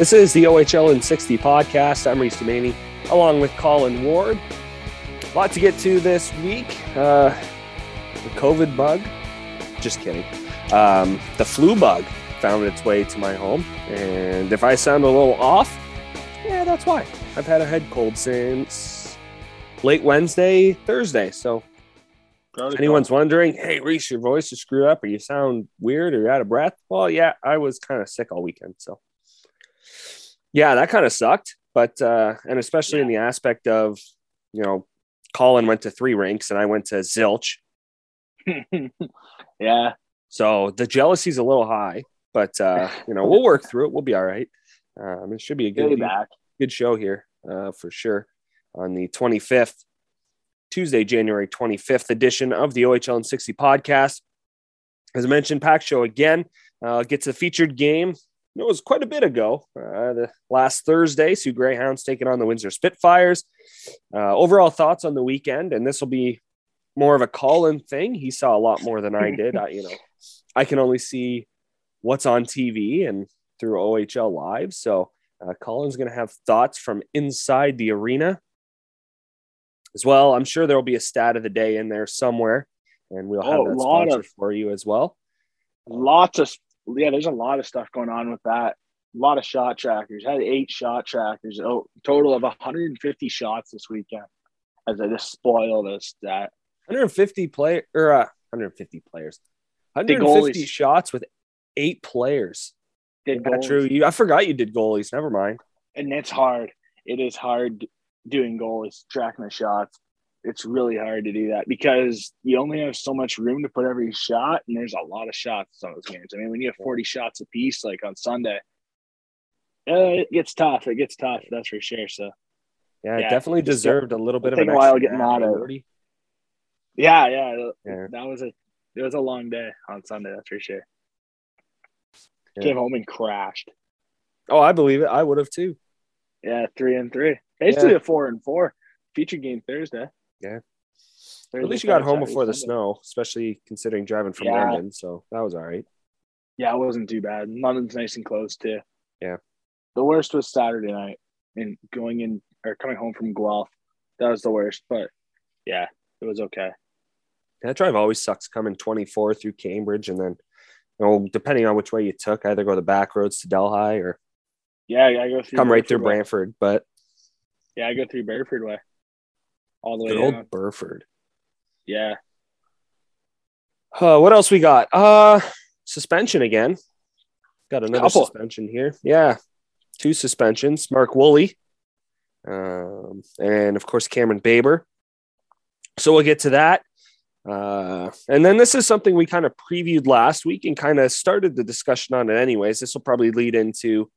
This is the OHL in 60 podcast. I'm Reese Domaney, along with Colin Ward. A lot to get to this week. Uh, the COVID bug, just kidding. Um, the flu bug found its way to my home. And if I sound a little off, yeah, that's why. I've had a head cold since late Wednesday, Thursday. So if anyone's wondering, hey, Reese, your voice is screwed up or you sound weird or you're out of breath. Well, yeah, I was kind of sick all weekend. So yeah, that kind of sucked. But, uh, and especially yeah. in the aspect of, you know, Colin went to three rinks and I went to zilch. yeah. So the jealousy's a little high, but, uh, you know, we'll work through it. We'll be all right. Um, it should be a good, good show here uh, for sure on the 25th, Tuesday, January 25th edition of the OHL and 60 podcast. As I mentioned, pack show again. Uh, gets a featured game it was quite a bit ago. Uh, the last Thursday, Soo Greyhounds taking on the Windsor Spitfires. Uh, overall thoughts on the weekend, and this will be more of a Colin thing. He saw a lot more than I did. I, you know, I can only see what's on TV and through OHL Live. So uh, Colin's going to have thoughts from inside the arena as well. I'm sure there will be a stat of the day in there somewhere, and we'll have oh, that sponsor of, for you as well. Lots of yeah, there's a lot of stuff going on with that. A lot of shot trackers. Had eight shot trackers. Oh, total of 150 shots this weekend. As I just spoiled this stat. 150 play or uh, 150 players. 150 shots with eight players. Did that true? You, I forgot you did goalies. Never mind. And it's hard. It is hard doing goalies, tracking the shots it's really hard to do that because you only have so much room to put every shot, and there's a lot of shots on those games. I mean, when you have 40 shots a piece, like on Sunday, uh, it gets tough. It gets tough, that's for sure. So, yeah, yeah definitely deserved a little bit of an a while getting out of. Yeah, yeah, yeah, that was a it was a long day on Sunday. That's for sure. Yeah. Came home and crashed. Oh, I believe it. I would have too. Yeah, three and three. Basically a four and four. Feature game Thursday. Yeah. At least you got home before the snow, especially considering driving from yeah. London. So that was all right. Yeah, it wasn't too bad. London's nice and close too. Yeah. The worst was Saturday night and going in or coming home from Guelph. That was the worst, but yeah, it was okay. That drive always sucks coming 24 through Cambridge and then, you know, depending on which way you took, either go the back roads to Delhi or yeah, I go through come right through Brantford. But yeah, I go through Brantford way all the way Good old Burford. Yeah. Uh, what else we got? Uh, suspension again. Got another Couple. suspension here. Yeah, two suspensions. Mark Woolley, um, and of course Cameron Baber. So we'll get to that. Uh, and then this is something we kind of previewed last week and kind of started the discussion on it anyways. This will probably lead into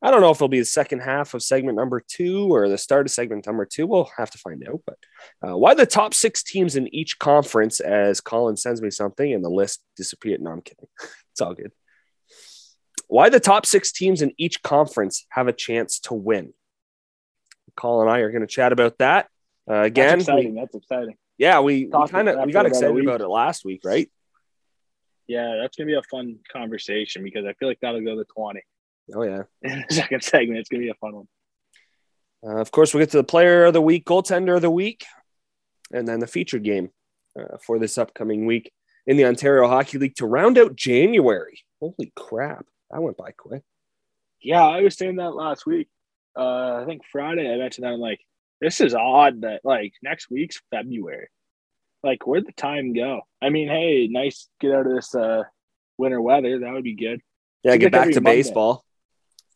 I don't know if it'll be the second half of segment number two or the start of segment number two. We'll have to find out. But uh, why the top six teams in each conference as Colin sends me something and the list disappeared? No, I'm kidding. it's all good. Why the top six teams in each conference have a chance to win? Colin and I are going to chat about that. Uh, again, That's exciting. We, That's exciting. Yeah, we, kind of we got excited about it last week, right? Yeah, that's gonna be a fun conversation because I feel like that'll go to twenty. Oh yeah. In the second segment, it's gonna be a fun one. Uh, of course, we'll get to the player of the week, goaltender of the week, and then the featured game uh, for this upcoming week in the Ontario Hockey League to round out January. Holy crap, that went by quick. Yeah, I was saying that last week. Uh, I think Friday I mentioned that I'm like, this is odd that like next week's February. Like, where'd the time go? I mean, hey, nice get out of this uh, winter weather. That would be good. Yeah, get back to Monday. baseball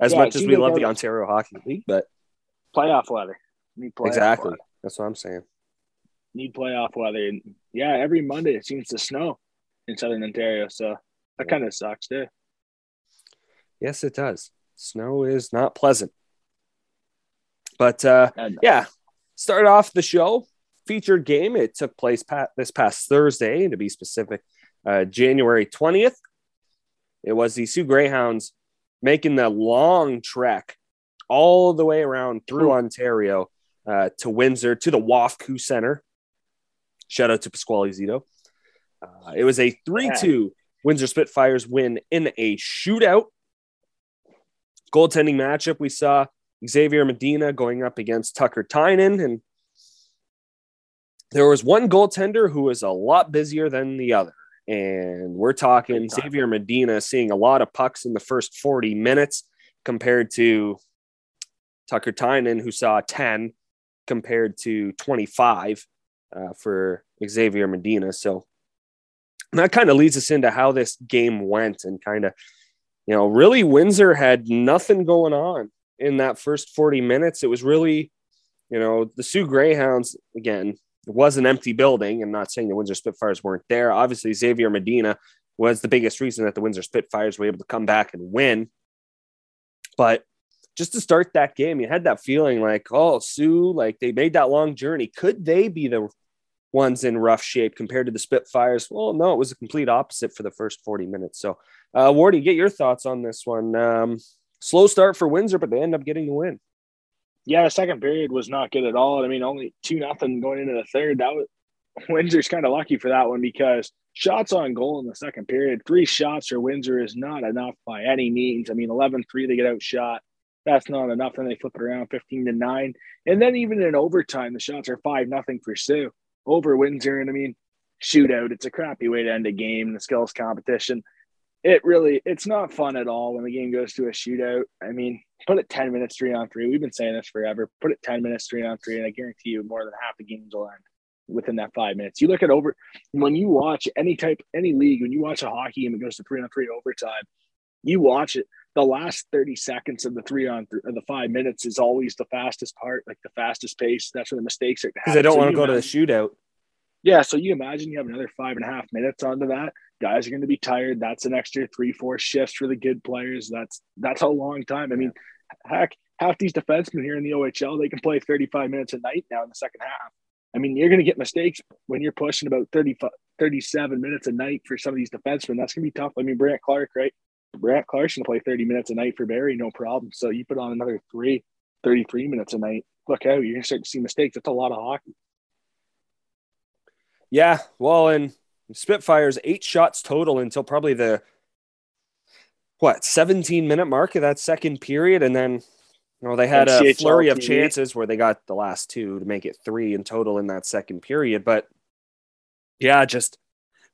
as yeah, much as we love the Ontario Hockey League, but playoff weather. Need playoff exactly. Weather. That's what I'm saying. Need playoff weather, and yeah, every Monday it seems to snow in Southern Ontario, so that kind of sucks too. Yes, it does. Snow is not pleasant, but uh, yeah. Start off the show featured game. It took place pat- this past Thursday, to be specific, uh, January twentieth. It was the Soo Greyhounds making the long trek all the way around through Ooh. Ontario uh, to Windsor to the WFCU Center. Shout out to Pasquale Zito. Uh, it was a 3 2 Windsor Spitfires win in a shootout. Goaltending matchup, we saw Xavier Medina going up against Tucker Tynan. And there was one goaltender who was a lot busier than the other. And we're talking Xavier Medina seeing a lot of pucks in the first 40 minutes compared to Tucker Tynan, who saw 10 compared to 25 uh, for Xavier Medina. So that kind of leads us into how this game went and kind of, you know, really Windsor had nothing going on in that first 40 minutes. It was really, you know, the Soo Greyhounds, again, it was an empty building. I'm not saying the Windsor Spitfires weren't there. Obviously, Xavier Medina was the biggest reason that the Windsor Spitfires were able to come back and win. But just to start that game, you had that feeling like, oh, Soo, like they made that long journey. Could they be the ones in rough shape compared to the Spitfires? Well, no, it was a complete opposite for the first 40 minutes. So, uh, Wardy, get your thoughts on this one. Um, slow start for Windsor, but they end up getting the win. Yeah, the second period was not good at all. I mean, only two nothing going into the third. That was Windsor's kind of lucky for that one because shots on goal in the second period, three shots for Windsor is not enough by any means. I mean, 11 3, they get outshot. That's not enough. Then they flip it around 15 to 9. And then even in overtime, the shots are 5 nothing for Soo over Windsor. And I mean, shootout, it's a crappy way to end a game in the skills competition. It really, it's not fun at all when the game goes to a shootout. I mean, put it 10 minutes, three on three. We've been saying this forever. Put it 10 minutes, three on three. And I guarantee you more than half the games will end within that five minutes. You look at over when you watch any type, any league, when you watch a hockey game, it goes to three on three overtime. You watch it the last 30 seconds of the three on th- or the five minutes is always the fastest part, like the fastest pace. That's where the mistakes are. Because they don't so want to go imagine, to the shootout. Yeah. So you imagine you have another five and a half minutes onto that. Guys are going to be tired. That's an extra three, four shifts for the good players. That's that's a long time. I mean, heck, half these defensemen here in the OHL, they can play 35 minutes a night now in the second half. I mean, you're going to get mistakes when you're pushing about 30, 37 minutes a night for some of these defensemen. That's going to be tough. I mean, Brandt Clarke, right? Brandt Clarke's going to play 30 minutes a night for Barrie, no problem. So you put on another three, 33 minutes a night. Look out, you're going to start to see mistakes. That's a lot of hockey. Yeah. Well, and Spitfires, eight shots total until probably the, what, 17 minute mark of that second period. And then, you know, they had a flurry of chances where they got the last two to make it three in total in that second period. But yeah, just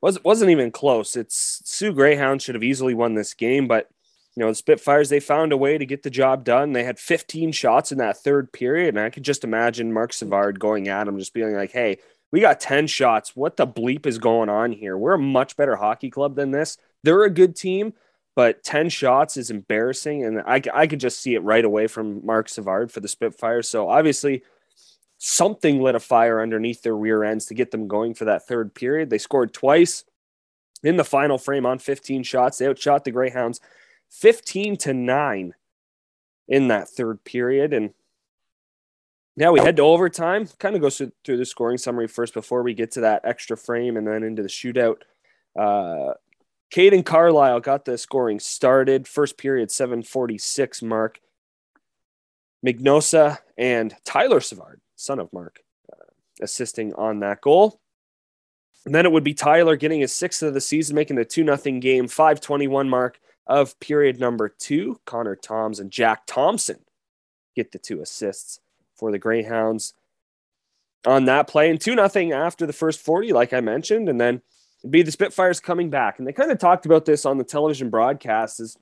was wasn't even close. It's Soo Greyhound should have easily won this game, but you know the Spitfires they found a way to get the job done. They had 15 shots in that third period, and I could just imagine Marc Savard going at him, just being like, "Hey, we got 10 shots. What the bleep is going on here? We're a much better hockey club than this. They're a good team." But 10 shots is embarrassing. And I, I could just see it right away from Marc Savard for the Spitfires. So obviously, something lit a fire underneath their rear ends to get them going for that third period. They scored twice in the final frame on 15 shots. They outshot the Greyhounds 15 to 9 in that third period. And now we head to overtime. Kind of goes through the scoring summary first before we get to that extra frame and then into the shootout. Uh, Caden Carlisle got the scoring started. First period, 746 mark. Mignosa and Tyler Savard son of Marc, uh, assisting on that goal. And then it would be Tyler getting his sixth of the season, making the 2 0 game, 521 mark of period number two. Connor Toms and Jack Thompson get the two assists for the Greyhounds on that play. And 2 0 after the first 40, like I mentioned. And then be the Spitfires coming back. And they kind of talked about this on the television broadcast. Is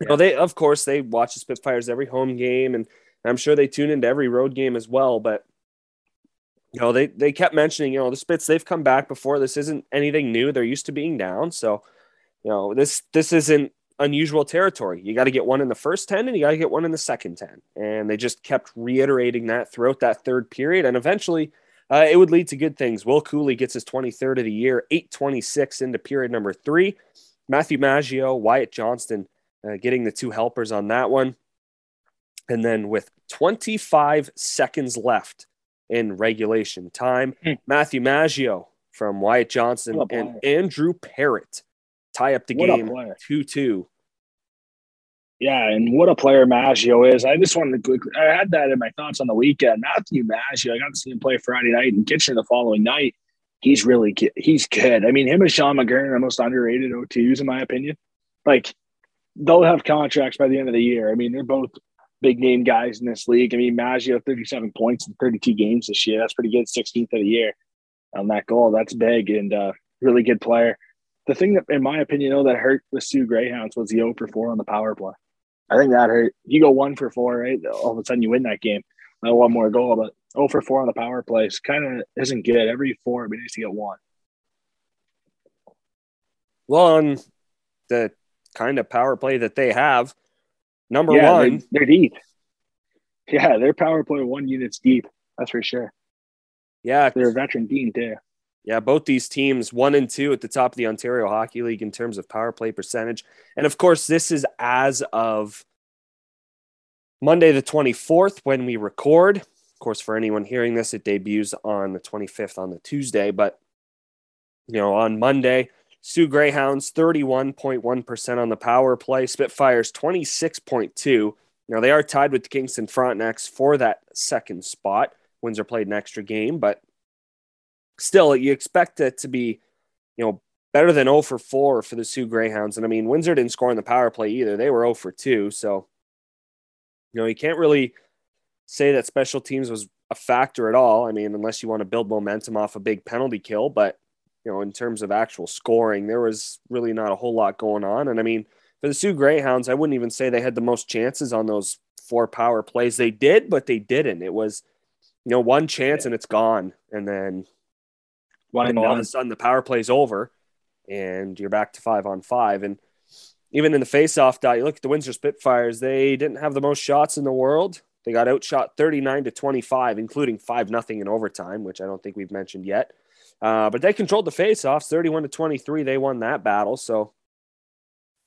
you know, they of course they watch the Spitfires every home game and I'm sure they tune into every road game as well. But you know, they they kept mentioning, you know, the Spits they've come back before. This isn't anything new. They're used to being down, so you know this this isn't unusual territory. You got to get one in the first 10 and you got to get one in the second 10. And they just kept reiterating that throughout that third period. And eventually uh, it would lead to good things. Will Cuylle gets his 23rd of the year, 826 into period number three. Matthew Maggio, Wyatt Johnston uh, getting the two helpers on that one. And then with 25 seconds left in regulation time, mm. Matthew Maggio from Wyatt Johnston and Andrew Parrott tie up the what game 2 2. Yeah, and what a player Maggio is. I just wanted to quickly, I had that in my thoughts on the weekend. Matthew Maggio, I got to see him play Friday night and Kitchener the following night. He's really he's good. I mean, him and Sean McGurn are the most underrated O2s in my opinion. Like they'll have contracts by the end of the year. I mean, they're both big name guys in this league. I mean, Maggio, 37 points in 32 games this year. That's pretty good. 16th of the year on that goal. That's big and uh, really good player. The thing that, in my opinion, though, that hurt the Soo Greyhounds was the 0 for 4 on the power play. I think that hurt. You go 1 for 4, right? All of a sudden you win that game. Not one more goal, but 0 for 4 on the power play kind of isn't good. Every four, we need to get one. Well, on the kind of power play that they have, number yeah, one, they're, they're deep. Yeah, their power play one unit's deep. That's for sure. Yeah, they're a veteran team too. Yeah, both these teams, one and two at the top of the Ontario Hockey League in terms of power play percentage. And of course, this is as of Monday, the 24th, when we record. Of course, for anyone hearing this, it debuts on the 25th on the Tuesday. But, you know, on Monday, Soo Greyhounds 31.1% on the power play, Spitfires 26.2. Now, they are tied with the Kingston Frontenacs for that second spot. Windsor played an extra game, but still, you expect it to be, you know, better than 0 for 4 for the Soo Greyhounds. And I mean, Windsor didn't score on the power play either. They were 0 for 2. So, you know, you can't really say that special teams was a factor at all. I mean, unless you want to build momentum off a big penalty kill, but you know, in terms of actual scoring, there was really not a whole lot going on. And I mean, for the Soo Greyhounds, I wouldn't even say they had the most chances on those four power plays. They did, but they didn't. It was, you know, one chance and it's gone. And then you know, all of a sudden the power play's over and you're back to five on five. And even in the face-off dot, you look at the Windsor Spitfires, they didn't have the most shots in the world. They got outshot 39 to 25, including 5 nothing in overtime, which I don't think we've mentioned yet. Uh, but they controlled the face-offs 31 to 23. They won that battle. So,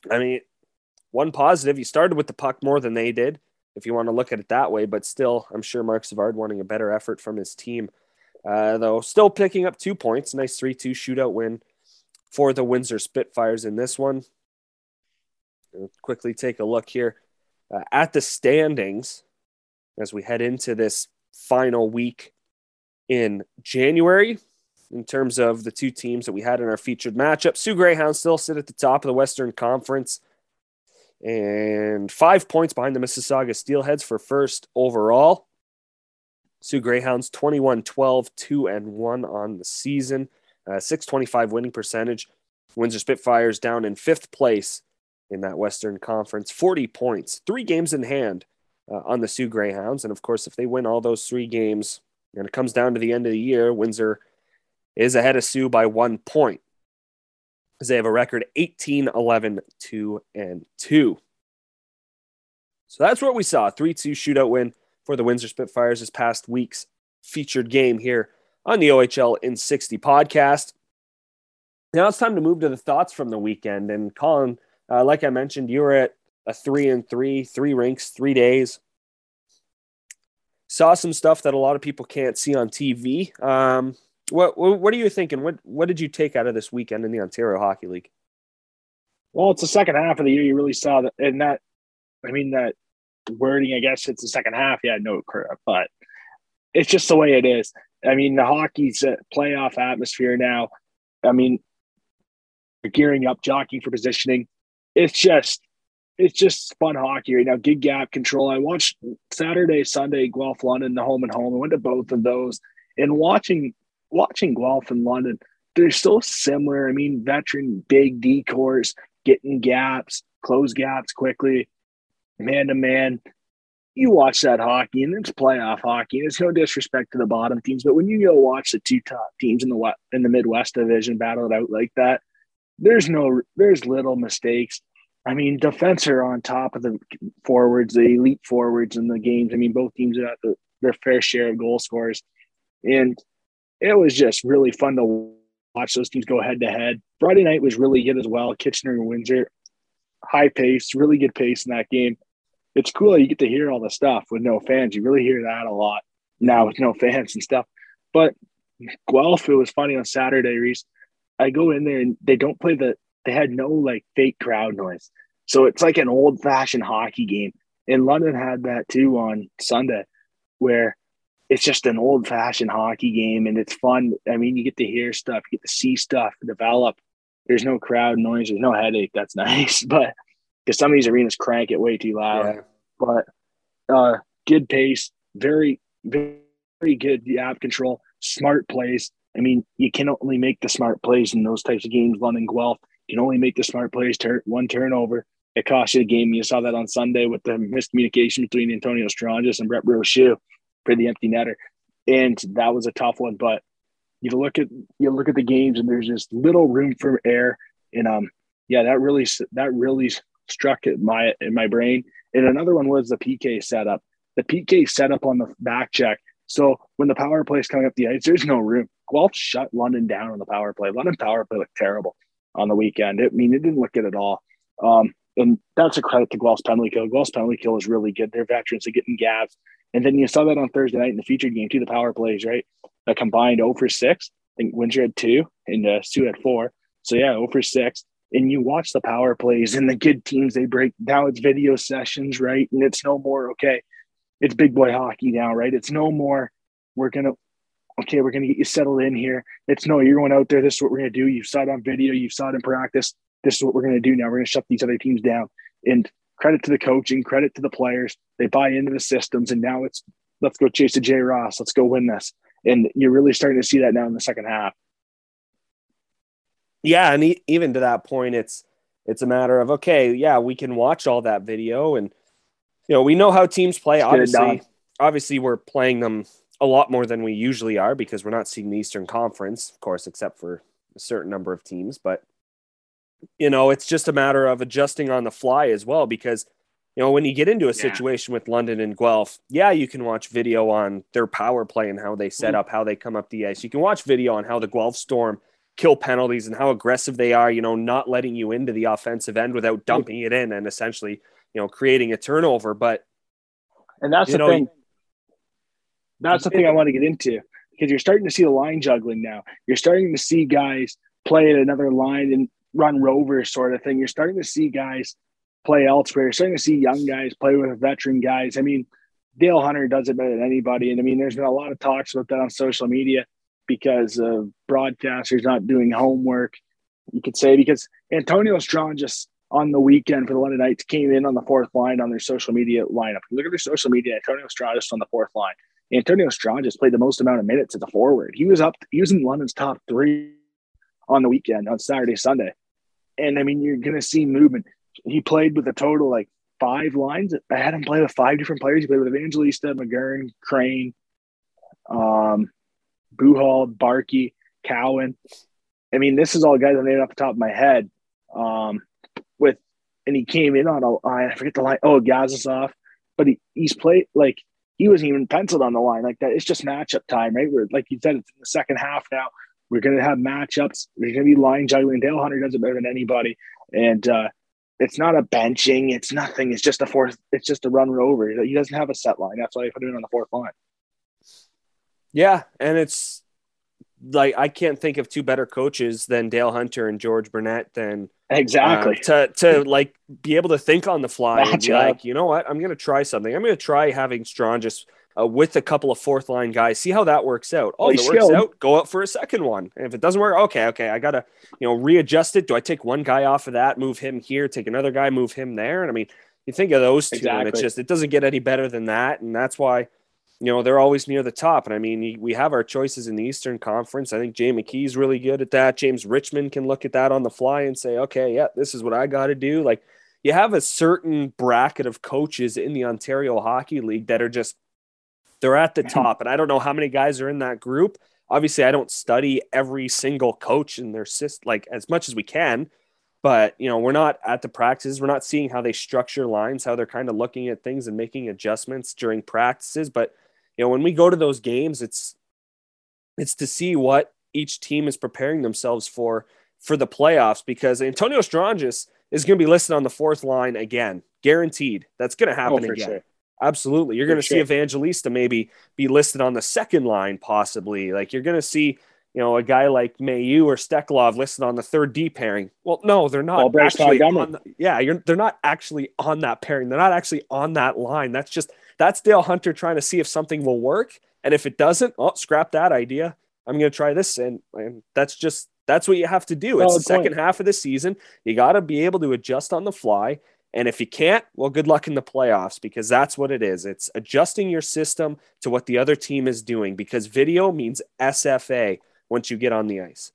I mean, one positive, you started with the puck more than they did, if you want to look at it that way. But still, I'm sure Marc Savard wanting a better effort from his team. Uh, though, still picking up two points. Nice 3 2 shootout win for the Windsor Spitfires in this one quickly take a look here uh, at the standings as we head into this final week in January. In terms of the two teams that we had in our featured matchup, Soo Greyhounds still sit at the top of the Western Conference and five points behind the Mississauga Steelheads for first overall. Soo Greyhounds 21 12, 2 and 1 on the season, uh, 625 winning percentage. Windsor Spitfires down in fifth place in that Western Conference. 40 points, three games in hand uh, on the Soo Greyhounds. And of course, if they win all those three games and it comes down to the end of the year, Windsor is ahead of Soo by one point because they have a record 18 11 2 and 2. So that's what we saw 3 2 shootout win for the Windsor Spitfires this past week's featured game here on the OHL in 60 podcast. Now it's time to move to the thoughts from the weekend. And Colin, uh, like I mentioned, you were at a three and three, three rinks, three days. Saw some stuff that a lot of people can't see on TV. Um, what, what, what are you thinking? What what did you take out of this weekend in the Ontario Hockey League? Well, it's the second half of the year. You really saw that, and that, I mean, that wording. I guess it's the second half. Yeah, no, but it's just the way it is. I mean, the hockey's a playoff atmosphere now. I mean, gearing up, jockeying for positioning it's just it's just fun hockey right now. Good gap control. I watched Saturday, Sunday, Guelph, London, the home and home. I went to both of those, and watching watching Guelph and London, they're so similar. I mean, veteran big decors, getting gaps, close gaps quickly, man to man. You watch that hockey, and it's playoff hockey. And it's no disrespect to the bottom teams, but when you go watch the two top teams in the in the Midwest Division battle it out like that, there's no there's little mistakes. I mean, defense are on top of the forwards, the elite forwards in the games. I mean, both teams at the, their fair share of goal scores, and it was just really fun to watch those teams go head to head. Friday night was really good as well. Kitchener and Windsor, high pace, really good pace in that game. It's cool you get to hear all the stuff with no fans. You really hear that a lot now with no fans and stuff. But Guelph, it was funny on Saturday, Reese. I go in there and they don't play the they had no like fake crowd noise. So it's like an old fashioned hockey game. And London had that too on Sunday, where it's just an old fashioned hockey game and it's fun. I mean, you get to hear stuff, you get to see stuff develop. There's no crowd noise, there's no headache. That's nice. But because some of these arenas crank it way too loud. Yeah. But uh, good pace, very, very, good app control, smart plays. I mean, you can only make the smart plays in those types of games. London Guelph you can only make the smart plays. Turn one turnover, it cost you the game. You saw that on Sunday with the miscommunication between Antonio Stranges and Brett Brochu for the empty netter, and that was a tough one. But you look at you look at the games, and there's just little room for error. And um, yeah, that really that really struck at my in my brain. And another one was the PK setup. The PK setup on the back check. So when the power play is coming up the ice, there's no room. Guelph shut London down on the power play. London power play looked terrible on the weekend. I mean, it didn't look good at all. Um, and that's a credit to Guelph's penalty kill. Guelph's penalty kill is really good. They're veterans. They're getting gaps. And then you saw that on Thursday night in the featured game, too, the power plays, right? A combined 0 for 6. I think Windsor had two and uh, Soo had four. So, yeah, 0 for 6. And you watch the power plays and the good teams, they break. Now it's video sessions, right? And it's no more, okay, it's big boy hockey now, right? It's no more, we're going to, okay, we're going to get you settled in here. It's no, you're going out there. This is what we're going to do. You saw it on video. You saw it in practice this is what we're going to do now. We're going to shut these other teams down. And credit to the coaching, credit to the players. They buy into the systems, and now it's let's go chase a J Ross. Let's go win this. And you're really starting to see that now in the second half. Yeah, and even to that point, it's it's a matter of okay, yeah, we can watch all that video, and you know we know how teams play. obviously, obviously, we're playing them a lot more than we usually are because we're not seeing the Eastern Conference, of course, except for a certain number of teams. But you know, it's just a matter of adjusting on the fly as well because you know, when you get into a situation yeah. with London and Guelph, yeah, you can watch video on their power play and how they set mm-hmm. up, how they come up the ice. You can watch video on how the Guelph Storm kill penalties and how aggressive they are, you know, not letting you into the offensive end without dumping it in and essentially, you know, creating a turnover. But and that's the know, thing. That's the thing I want to get into because you're starting to see the line juggling now. You're starting to see guys play at another line and run rover sort of thing. You're starting to see guys play elsewhere. You're starting to see young guys play with veteran guys. I mean, Dale Hunter does it better than anybody. And I mean, there's been a lot of talks about that on social media because of broadcasters not doing homework. You could say because Antonio Stranges on the weekend for the London Knights came in on the fourth line on their social media lineup. Look at their social media. Antonio Stranges on the fourth line. Antonio Stranges played the most amount of minutes at the forward. He was up. He was in London's top three on the weekend on Saturday, Sunday. And I mean, you're going to see movement. He played with a total like five lines. I had him play with five different players. He played with Evangelista, McGurn, Crane, um, Buhal, Barkey, Cowan. I mean, this is all guys I named off the top of my head. Um, with and he came in on a I forget the line. Oh, Gazasov, but he, he's played like he wasn't even penciled on the line like that. It's just matchup time, right? Where like you said, it's in the second half now. We're going to have matchups. There's to be line juggling. Dale Hunter does it better than anybody. And uh, it's not a benching. It's nothing. It's just a fourth. It's just a run over. He doesn't have a set line. That's why I put him on the fourth line. Yeah, and it's like I can't think of two better coaches than Dale Hunter and George Burnett than exactly uh, to to like be able to think on the fly and be like, you know what, I'm going to try something. I'm going to try having Stranges uh, with a couple of fourth line guys. See how that works out. Oh, it works out, go out for a second one. And if it doesn't work, okay, okay, I gotta you know readjust it. Do I take one guy off of that, move him here, take another guy, move him there? And I mean, you think of those two, exactly. and it's just it doesn't get any better than that, and that's why. You know they're always near the top, and I mean we have our choices in the Eastern Conference. I think Jay McKee's really good at that. James Richmond can look at that on the fly and say, "Okay, yeah, this is what I got to do." Like you have a certain bracket of coaches in the Ontario Hockey League that are just they're at the top, and I don't know how many guys are in that group. Obviously, I don't study every single coach in their system like as much as we can, but you know, we're not at the practices. We're not seeing how they structure lines, how they're kind of looking at things and making adjustments during practices. But you know, when we go to those games, it's it's to see what each team is preparing themselves for for the playoffs because Antonio Stranges is going to be listed on the fourth line again, guaranteed. That's going to happen oh, again. Sure. Absolutely. You're going to see Evangelista maybe be listed on the second line, possibly. Like you're going to see, you know, a guy like Mailloux or Steklov listed on the third D pairing. Well, no, they're not actually on the, yeah, you're, they're not actually on that pairing. They're not actually on that line. That's just that's Dale Hunter trying to see if something will work. And if it doesn't, oh, scrap that idea. I'm going to try this. And, and that's just that's what you have to do. It's the second half of the season. You got to be able to adjust on the fly And if you can't, well, good luck in the playoffs because that's what it is. It's adjusting your system to what the other team is doing because video means SFA once you get on the ice.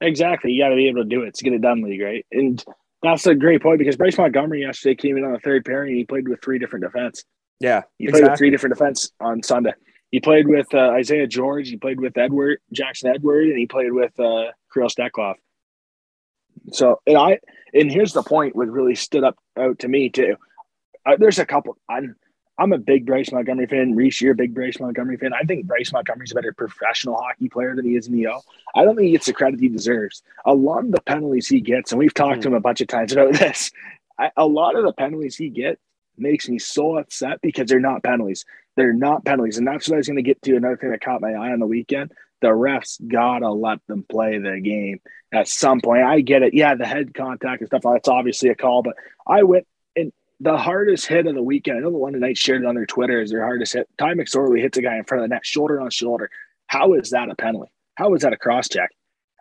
Exactly. You got to be able to do it to get it done, league, right? And that's a great point because Bryce Montgomery yesterday came in on the third pairing and he played with three different defense. Yeah. He exactly. played with three different defense on Sunday. He played with uh, Isaiah George, he played with Edward, Jackson Edward, and he played with uh, Kirill Steklov. So, and I, and here's the point what really stood up out to me too. Uh, there's a couple. I'm I'm a big Bryce Montgomery fan. Reese, you're a big Bryce Montgomery fan. I think Bryce Montgomery's a better professional hockey player than he is in the O. I don't think he gets the credit he deserves. A lot of the penalties he gets, and we've talked mm. to him a bunch of times about this. I, a lot of the penalties he gets makes me so upset because they're not penalties. They're not penalties, and that's what I was going to get to. Another thing that caught my eye on the weekend: the refs gotta let them play the game at some point. I get it. Yeah, the head contact and stuff. That's obviously a call, but I went and the hardest hit of the weekend. I know the London Knights shared it on their Twitter as their hardest hit. Ty McSorley hits a guy in front of the net, shoulder on shoulder. How is that a penalty? How is that a cross check?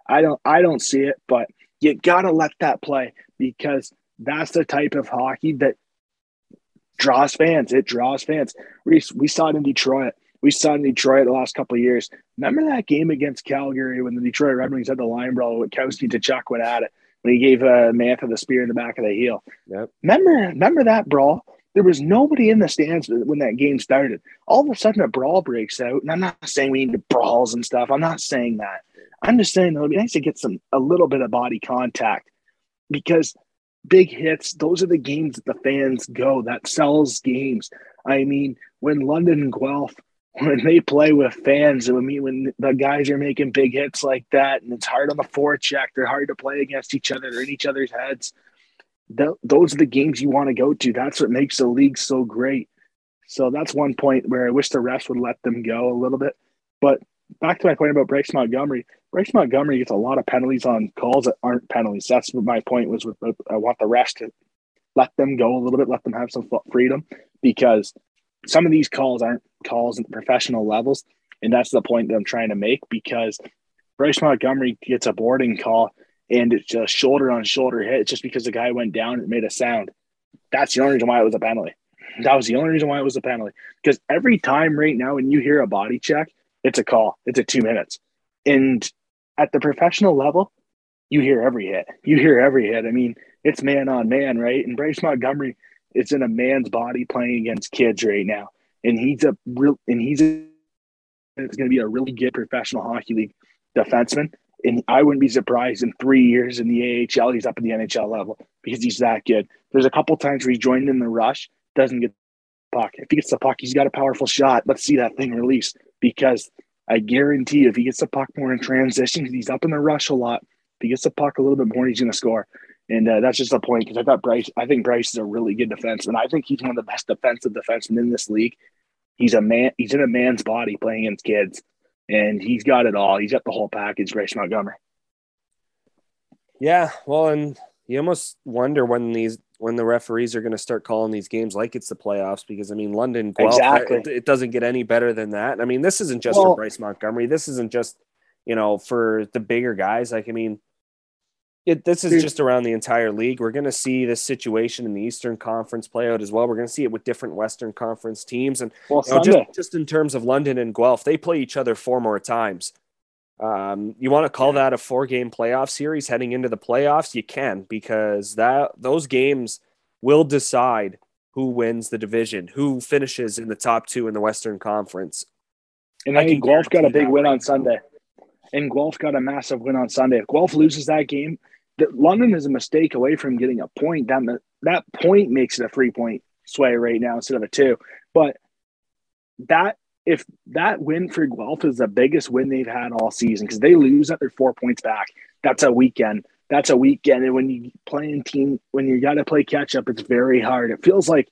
I don't. I don't see it, but you gotta let that play because that's the type of hockey that draws fans. It draws fans. We, we saw it in Detroit. We saw it in Detroit the last couple of years. Remember that game against Calgary when the Detroit Red Wings had the line brawl with Kowski Tkachuk went at it when he gave uh, Mantha the spear in the back of the heel. Yep. Remember, remember that brawl? There was nobody in the stands when that game started. All of a sudden, a brawl breaks out, and I'm not saying we need to brawls and stuff. I'm not saying that. I'm just saying it would be nice to get some a little bit of body contact because big hits, those are the games that the fans go. That sells games. I mean, when London and Guelph, when they play with fans, I mean, when the guys are making big hits like that, and it's hard on the forecheck, they're hard to play against each other. They're in each other's heads. Th- those are the games you want to go to. That's what makes the league so great. So that's one point where I wish the refs would let them go a little bit. But back to my point about Bryce Montgomery. Bryce Montgomery gets a lot of penalties on calls that aren't penalties. That's what my point was. With I want the rest to let them go a little bit, let them have some freedom because some of these calls aren't calls at professional levels, and that's the point that I'm trying to make. Because Bryce Montgomery gets a boarding call and it's a shoulder on shoulder hit it's just because the guy went down and made a sound. That's the only reason why it was a penalty. That was the only reason why it was a penalty. Because every time right now when you hear a body check, it's a call. It's a two minutes. And at the professional level, you hear every hit. You hear every hit. I mean, it's man on man, right? And Bryce Montgomery is in a man's body playing against kids right now. And he's a real and he's a, it's going to be a really good professional hockey league defenseman. And I wouldn't be surprised in three years in the AHL, he's up at the NHL level because he's that good. There's a couple times where he's joined in the rush, doesn't get the puck. If he gets the puck, he's got a powerful shot. Let's see that thing release because I guarantee if he gets the puck more in transition, he's up in the rush a lot. If he gets the puck a little bit more, he's going to score. And uh, that's just the point because I thought Bryce, I think Bryce is a really good defenseman. I think he's one of the best defensive defensemen in this league. He's a man, he's in a man's body playing against kids, and he's got it all. He's got the whole package, Bryce Montgomery. Yeah, well, and you almost wonder when these when the referees are going to start calling these games like it's the playoffs because I mean London Guelph exactly. it, it, doesn't get any better than that. I mean this isn't just well, for Bryce Montgomery. This isn't just you know for the bigger guys. Like I mean, it, this is just around the entire league. We're going to see this situation in the Eastern Conference play out as well. We're going to see it with different Western Conference teams, and well, you know, just just in terms of London and Guelph, they play each other four more times. Um, you want to call that a four game playoff series heading into the playoffs? You can because that those games will decide who wins the division, who finishes in the top two in the Western Conference. And I think Guelph got a big win on Sunday. And Guelph got a massive win on Sunday. If Guelph loses that game, that London is a mistake away from getting a point. That that point makes it a three point sway right now instead of a two. But that if that win for Guelph is the biggest win they've had all season because they lose that they're four points back. That's a weekend. That's a weekend. And when you play in team, when you got to play catch up, it's very hard. It feels like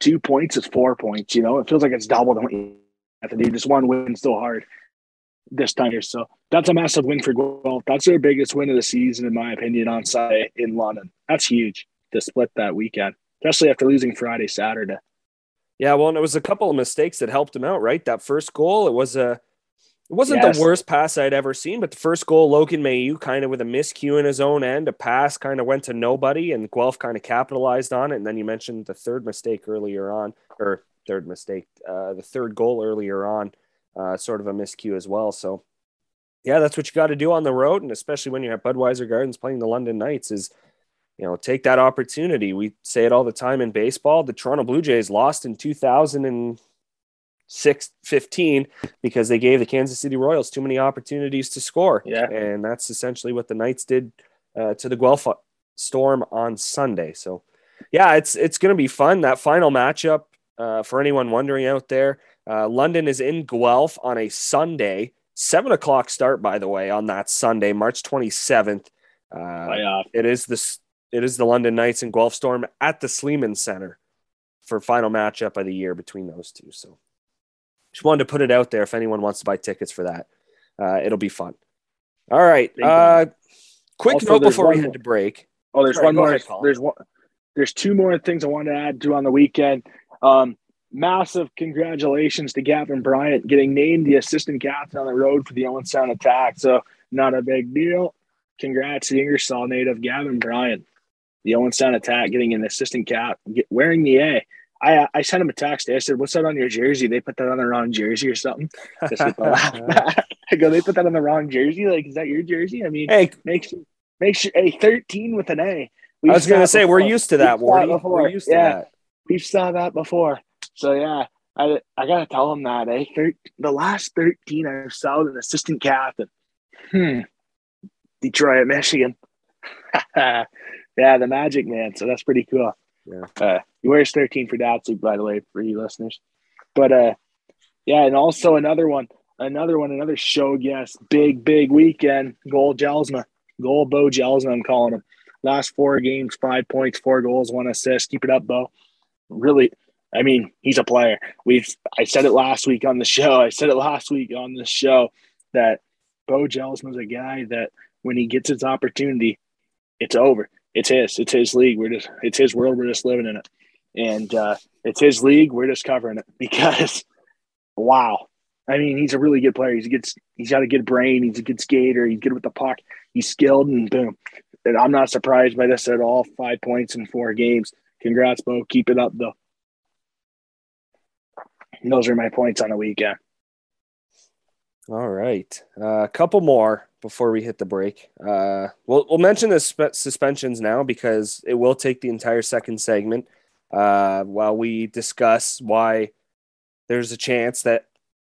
two points is four points. You know, it feels like it's double what you have. Just one win so hard this time here. So that's a massive win for Guelph. That's their biggest win of the season, in my opinion, on Sunday in London. That's huge to split that weekend, especially after losing Friday, Saturday. Yeah, well, and it was a couple of mistakes that helped him out, right? That first goal, it was a It wasn't yes. the worst pass I'd ever seen, but the first goal, Logan Mailloux kind of with a miscue in his own end, a pass kind of went to nobody, and Guelph kind of capitalized on it. And then you mentioned the third mistake earlier on, or third mistake, uh, the third goal earlier on, uh, sort of a miscue as well. So, yeah, that's what you got to do on the road, and especially when you're at Budweiser Gardens playing the London Knights, is you know take that opportunity. We say it all the time in baseball. The Toronto Blue Jays lost in 2000 and six fifteen because they gave the Kansas City Royals too many opportunities to score. Yeah. And that's essentially what the Knights did uh, to the Guelph Storm on Sunday. So, yeah, it's it's going to be fun. That final matchup uh, for anyone wondering out there, uh, London is in Guelph on a Sunday, seven o'clock start. By the way, on that Sunday, March twenty seventh. Uh, it is the it is the London Knights and Guelph Storm at the Sleeman Center for final matchup of the year between those two. So just wanted to put it out there if anyone wants to buy tickets for that. Uh, it'll be fun. All right. Uh, quick also, note before we head to break. Oh, there's Sorry, one more. Ahead, there's one. There's two more things I wanted to add to on the weekend. Um, massive congratulations to Gavin Bryant getting named the assistant captain on the road for the Owen Sound attack. So not a big deal. Congrats to Ingersoll native Gavin Bryant, the Owen Sound attack getting an assistant cap, get, wearing the A. I I sent him a text. I said, "What's that on your jersey? They put that on the wrong jersey or something." I go, "They put that on the wrong jersey. Like, is that your jersey?" I mean, hey, make sure make sure a thirteen with an A. We've I was going to say we're used to that, Wardy. We're used to yeah, that. We've saw that before. So yeah, I I gotta tell him that. Eh, Thir- the last thirteen I've saw an assistant captain. Hmm. Detroit, Michigan. yeah, the Magic man. So that's pretty cool. Yeah. Uh, he wears 13 for Datsyuk, by the way, for you listeners. But uh, yeah, and also another one, another one, another show guest, big, big weekend. Goal Jelsma, goal Bo Jelsma, I'm calling him. Last four games, five points, four goals, one assist. Keep it up, Bo. Really, I mean, he's a player. We've I said it last week on the show. I said it last week on the show that Bo Jelsma's a guy that when he gets his opportunity, it's over it's his. It's his league. We're just it's his world. We're just living in it, and uh, it's his league. We're just covering it because, wow. I mean, he's a really good player. He's good. He's got a good brain. He's a good skater. He's good with the puck. He's skilled, and boom. And I'm not surprised by this at all. Five points in four games. Congrats, Bo. Keep it up, though. Those are my points on the weekend. All right, uh, a couple more before we hit the break. Uh, we'll we'll mention the sp- suspensions now because it will take the entire second segment uh, while we discuss why there's a chance that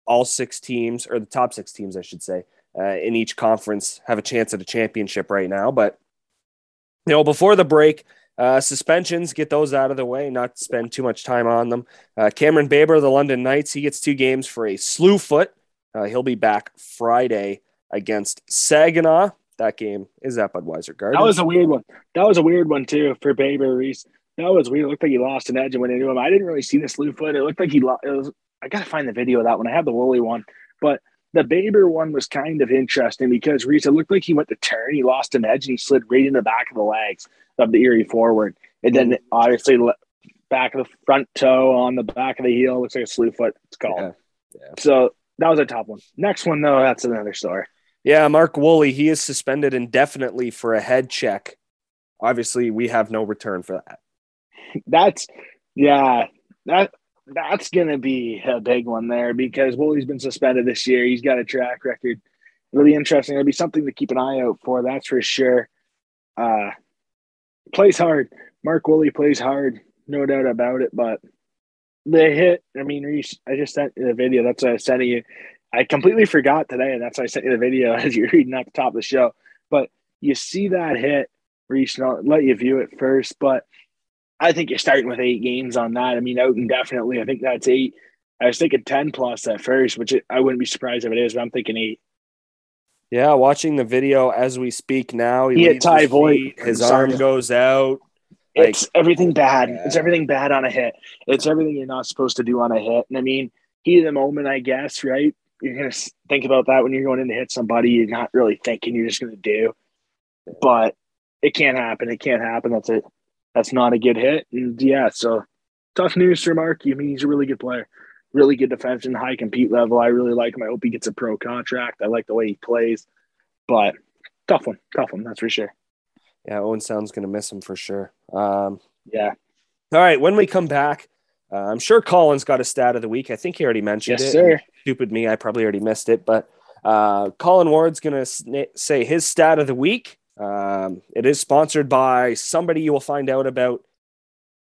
all six teams, or the top six teams, I should say, uh, in each conference have a chance at a championship right now. But you know, before the break. Uh, suspensions, get those out of the way, not spend too much time on them. Uh, Cameron Baber, of the London Knights, he gets two games for a slew foot. Uh, he'll be back Friday against Saginaw. That game is at Budweiser Garden. That was a weird one. That was a weird one too for Baber Reese. That was weird. It looked like he lost an edge and went into him. I didn't really see the slew foot. It looked like he lost. It was. I gotta find the video of that one. I have the Woolley one, but the Baber one was kind of interesting because Reese. It looked like he went to turn. He lost an edge and he slid right in the back of the legs of the Erie forward, and then obviously back of the front toe on the back of the heel looks like a slew foot. It's called. Yeah. Yeah. So that was a top one. Next one though, that's another story. Yeah, Mark Woolley, he is suspended indefinitely for a head check. Obviously, we have no return for that. That's yeah, that that's gonna be a big one there because Woolley's been suspended this year. He's got a track record. Really interesting. It'll be something to keep an eye out for. That's for sure. Uh, plays hard. Mark Woolley plays hard, no doubt about it. But the hit, I mean, I just sent the video. That's what I was sending you. I completely forgot today, and that's why I sent you the video as you're reading at the top of the show. But you see that hit, reach, let you view it first. But I think you're starting with eight games on that. I mean, out indefinitely. I think that's eight. I was thinking 10 plus at first, which I wouldn't be surprised if it is, but I'm thinking eight. Yeah, watching the video as we speak now, he, he hit Ty Voit. His arm goes out. It's like, everything oh, bad. Yeah. It's everything bad on a hit. It's everything you're not supposed to do on a hit. And I mean, heat of the moment, I guess, right? you're going to think about that when you're going in to hit somebody. You're not really thinking. You're just going to do. But it can't happen. It can't happen. That's it. That's not a good hit. And yeah, so tough news for Mark. I mean, he's a really good player. really good defenseman, high compete level. I really like him. I hope he gets a pro contract. I like the way he plays, but tough one, tough one, that's for sure. Yeah, Owen Sound's going to miss him for sure. Um, yeah. All right, when we come back, uh, I'm sure Colin's got a stat of the week. I think he already mentioned yes, it. Sir. Stupid me, I probably already missed it. But uh, Colin Ward's going to sna- say his stat of the week. Um, it is sponsored by somebody you will find out about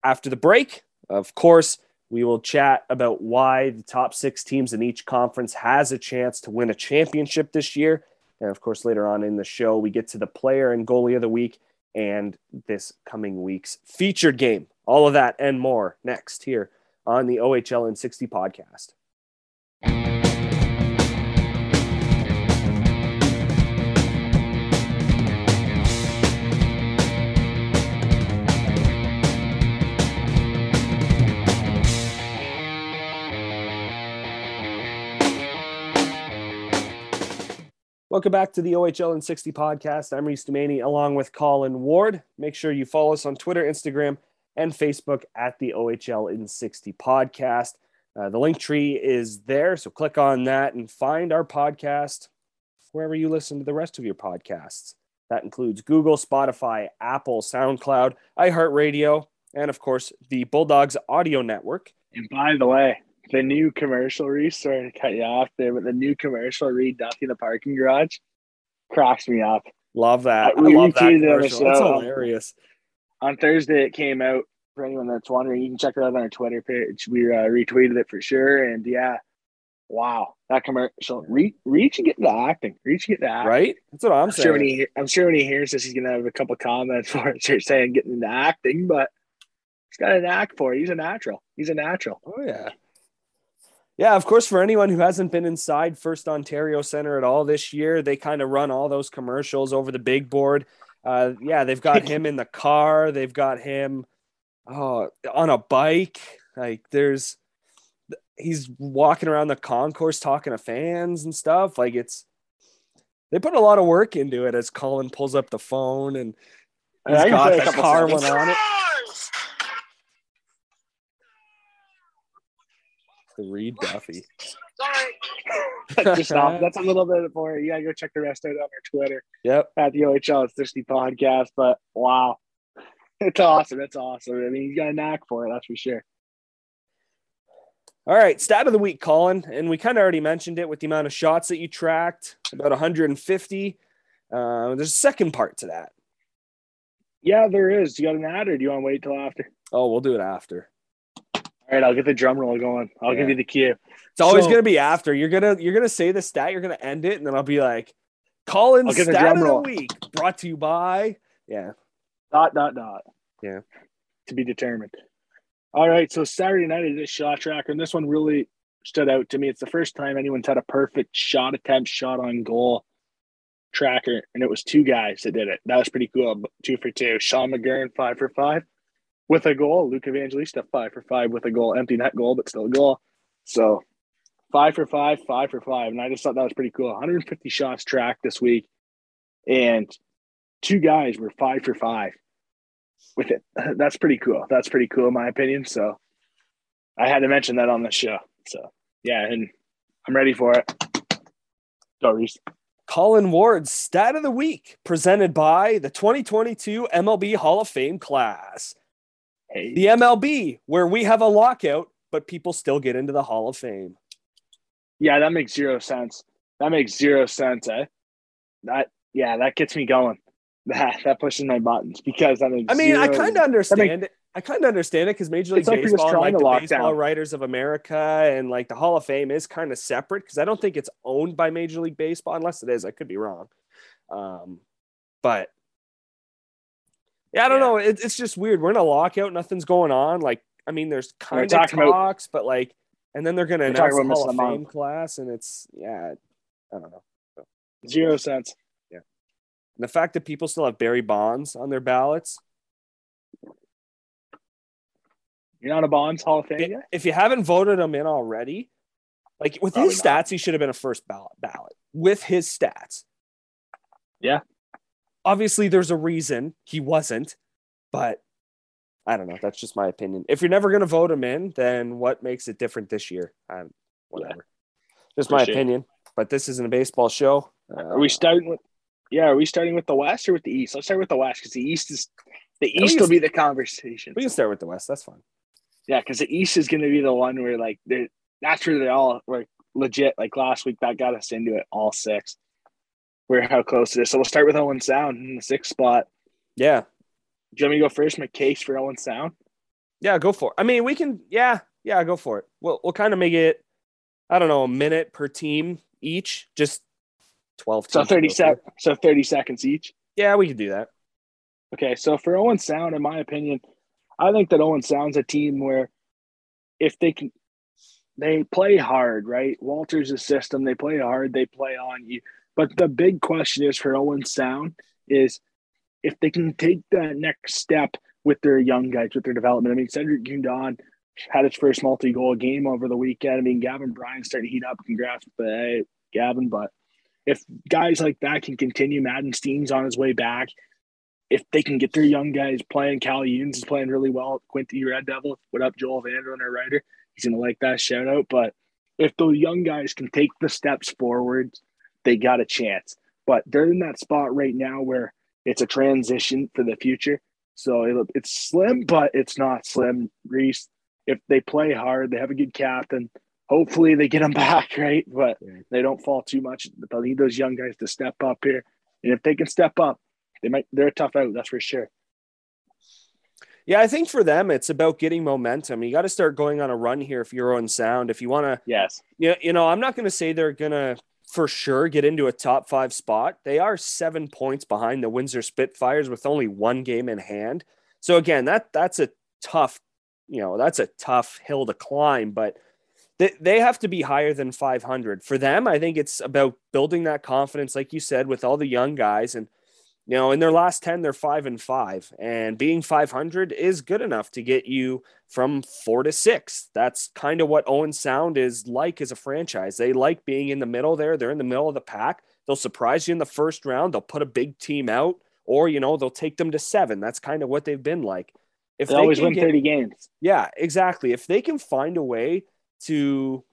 after the break. Of course, we will chat about why the top six teams in each conference has a chance to win a championship this year. And of course, later on in the show, we get to the player and goalie of the week and this coming week's featured game. All of that and more next here on the OHL in 60 podcast. Welcome back to the OHL in 60 podcast. I'm Reese Dumaney along with Colin Ward. Make sure you follow us on Twitter, Instagram, and Facebook at the OHL in 60 podcast. Uh, the link tree is there, so click on that and find our podcast wherever you listen to the rest of your podcasts. That includes Google, Spotify, Apple, SoundCloud, iHeartRadio, and of course the Bulldogs Audio Network. And by the way, the new commercial read, sorry to cut you off there, but the new commercial read Duffy in the parking garage cracks me up. Love that. I, I love that commercial. That's hilarious. On Thursday, it came out. For anyone that's wondering, you can check it out on our Twitter page. We uh, retweeted it for sure. And yeah, wow, that commercial. Reach, reach and get into acting. Reach and get into acting. Right? That's what I'm, I'm saying. Sure when he, I'm sure when he hears this, he's going to have a couple comments for it, saying getting into acting, but he's got an act for it. He's a natural. He's a natural. Oh, yeah. Yeah, of course, for anyone who hasn't been inside First Ontario Center at all this year, they kind of run all those commercials over the big board. Uh, yeah, they've got him in the car. They've got him oh, on a bike. Like there's, he's walking around the concourse talking to fans and stuff. Like it's, they put a lot of work into it as Colin pulls up the phone and he's got the car one on it. the Reed Duffy. Sorry. Just stop. That's a little bit for you. gotta go check the rest out on our Twitter. Yep. At the OHL 60 podcast. But wow. It's awesome. It's awesome. I mean, he's got a knack for it, that's for sure. All right, stat of the week, Colin, and we kind of already mentioned it with the amount of shots that you tracked, about 150. Uh, there's a second part to that. Yeah, there is. You got an ad, or do you want to wait till after? Oh, we'll do it after. All right, I'll get the drum roll going. I'll yeah. give you the cue. It's always so, gonna be after. You're gonna you're gonna say the stat. You're gonna end it, and then I'll be like, Colin's stat the of the week brought to you by yeah. Dot dot dot. Yeah. To be determined. All right, so Saturday night I did a shot tracker, and this one really stood out to me. It's the first time anyone's had a perfect shot attempt, shot on goal tracker, and it was two guys that did it. That was pretty cool. Two for two. Sean McGurn, five for five with a goal. Luke Evangelista, five for five with a goal, empty net goal, but still a goal. So five for five, five for five. And I just thought that was pretty cool. 150 shots tracked this week. And two guys were five for five with it. That's pretty cool. That's pretty cool, in my opinion. So I had to mention that on the show. So yeah, and I'm ready for it. Go. Colin Ward's stat of the week presented by the 2022 MLB Hall of Fame class. Hey. The MLB, where we have a lockout, but people still get into the Hall of Fame. Yeah, that makes zero sense. That makes zero sense, eh? That yeah, that gets me going. That that pushes my buttons because that makes. I mean, zero, I kind of understand it. I kind of understand it because Major League like Baseball, like the Baseball down. Writers of America, and like the Hall of Fame is kind of separate because I don't think it's owned by Major League Baseball, unless it is. I could be wrong. Um, but yeah, I don't yeah. know. It, it's just weird. We're in a lockout. Nothing's going on. Like, I mean, there's kind of talks, about, but like, and then they're going to announce the Hall of Fame class, and it's yeah, I don't know. Zero sense. Yeah, and the fact that people still have Barry Bonds on their ballots. You're not a Bonds Hall of Fame if, If you haven't voted him in already, like with Probably his stats, not. he should have been a first ballot ballot with his stats. Yeah, obviously there's a reason he wasn't, but I don't know. That's just my opinion. If you're never going to vote him in, then what makes it different this year? Um, whatever. Yeah, just my sure. opinion. But this isn't a baseball show. Uh, are we starting with? Yeah, are we starting with the West or with the East? Let's start with the West because the East is the East will be the conversation. We can start with the West. That's fine. Yeah, because the East is going to be the one where like that's where they all were legit. Like last week, that got us into it all six. We're how close it is. So we'll start with Owen Sound in the sixth spot. Yeah, do you want me to go first? My case for Owen Sound. Yeah, go for it. I mean, we can. Yeah, yeah, go for it. We'll we'll kind of make it. I don't know, a minute per team each, just twelve. So thirty seconds. So thirty seconds each. Yeah, we could do that. Okay, so for Owen Sound, in my opinion, I think that Owen Sound's a team where if they can, they play hard, right? Walter's system. They play hard. They play on you. But the big question is for Owen Sound is if they can take that next step with their young guys, with their development. I mean, Cedric Guindon had his first multi-goal game over the weekend. I mean, Gavin Bryan started to heat up. Congrats, but hey, Gavin. But if guys like that can continue, Madden Steen's on his way back. If they can get their young guys playing, Cal Yunes is playing really well. Quinty Red Devil, what up, Joel Vander, our writer? He's gonna like that shout out. But if those young guys can take the steps forward, they got a chance. But they're in that spot right now where it's a transition for the future. So it, it's slim, but it's not slim. Reese, if they play hard, they have a good captain. Hopefully they get them back, right? But yeah. they don't fall too much. They'll need those young guys to step up here. And if they can step up, they might they're a tough out, that's for sure. Yeah, I think for them it's about getting momentum. You got to start going on a run here if you're on sound. If you want to Yes. Yeah, you know, I'm not going to say they're going to for sure get into a top five spot. They are seven points behind the Windsor Spitfires with only one game in hand. So again, that that's a tough, you know, that's a tough hill to climb, but they, they have to be higher than 500. For them, I think it's about building that confidence, like you said, with all the young guys and – you know, in their last 10, they're five and five, and being 500 is good enough to get you from four to six. That's kind of what Owen Sound is like as a franchise. They like being in the middle there. They're in the middle of the pack. They'll surprise you in the first round. They'll put a big team out, or, you know, they'll take them to seven. That's kind of what they've been like. If they, they always win get, 30 games. Yeah, exactly. If they can find a way to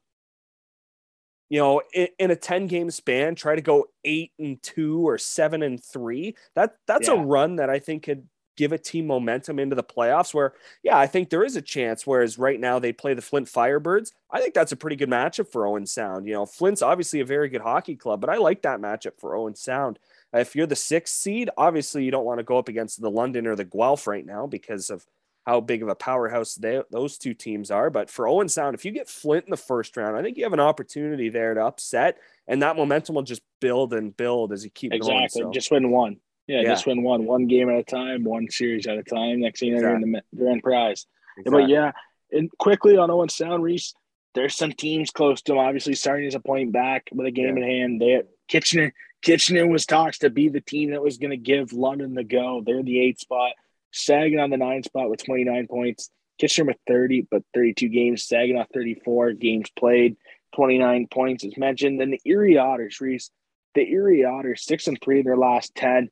you know, in, in, a 10 game span, try to go eight and two or seven and three. That that's yeah. a run that I think could give a team momentum into the playoffs where, yeah, I think there is a chance. Whereas right now they play the Flint Firebirds. I think that's a pretty good matchup for Owen Sound. You know, Flint's obviously a very good hockey club, but I like that matchup for Owen Sound. If you're the sixth seed, obviously you don't want to go up against the London or the Guelph right now because of how big of a powerhouse they, those two teams are. But for Owen Sound, if you get Flint in the first round, I think you have an opportunity there to upset, and that momentum will just build and build as you keep exactly. going. Exactly. So. Just win one. Yeah, yeah, just win one, one game at a time, one series at a time. Next thing you know, exactly. you're in the grand prize. Exactly. But yeah, and quickly on Owen Sound, Reese, there's some teams close to them. Obviously, starting as a point back with a game yeah. in hand. They Kitchener Kitchener was talks to be the team that was going to give London the go. They're the eighth spot. Saginaw on the nine spot with 29 points. Kitchener with 30, but 32 games. Saginaw 34 games played, 29 points as mentioned. Then the Erie Otters, Reese. The Erie Otters, six and three in their last 10.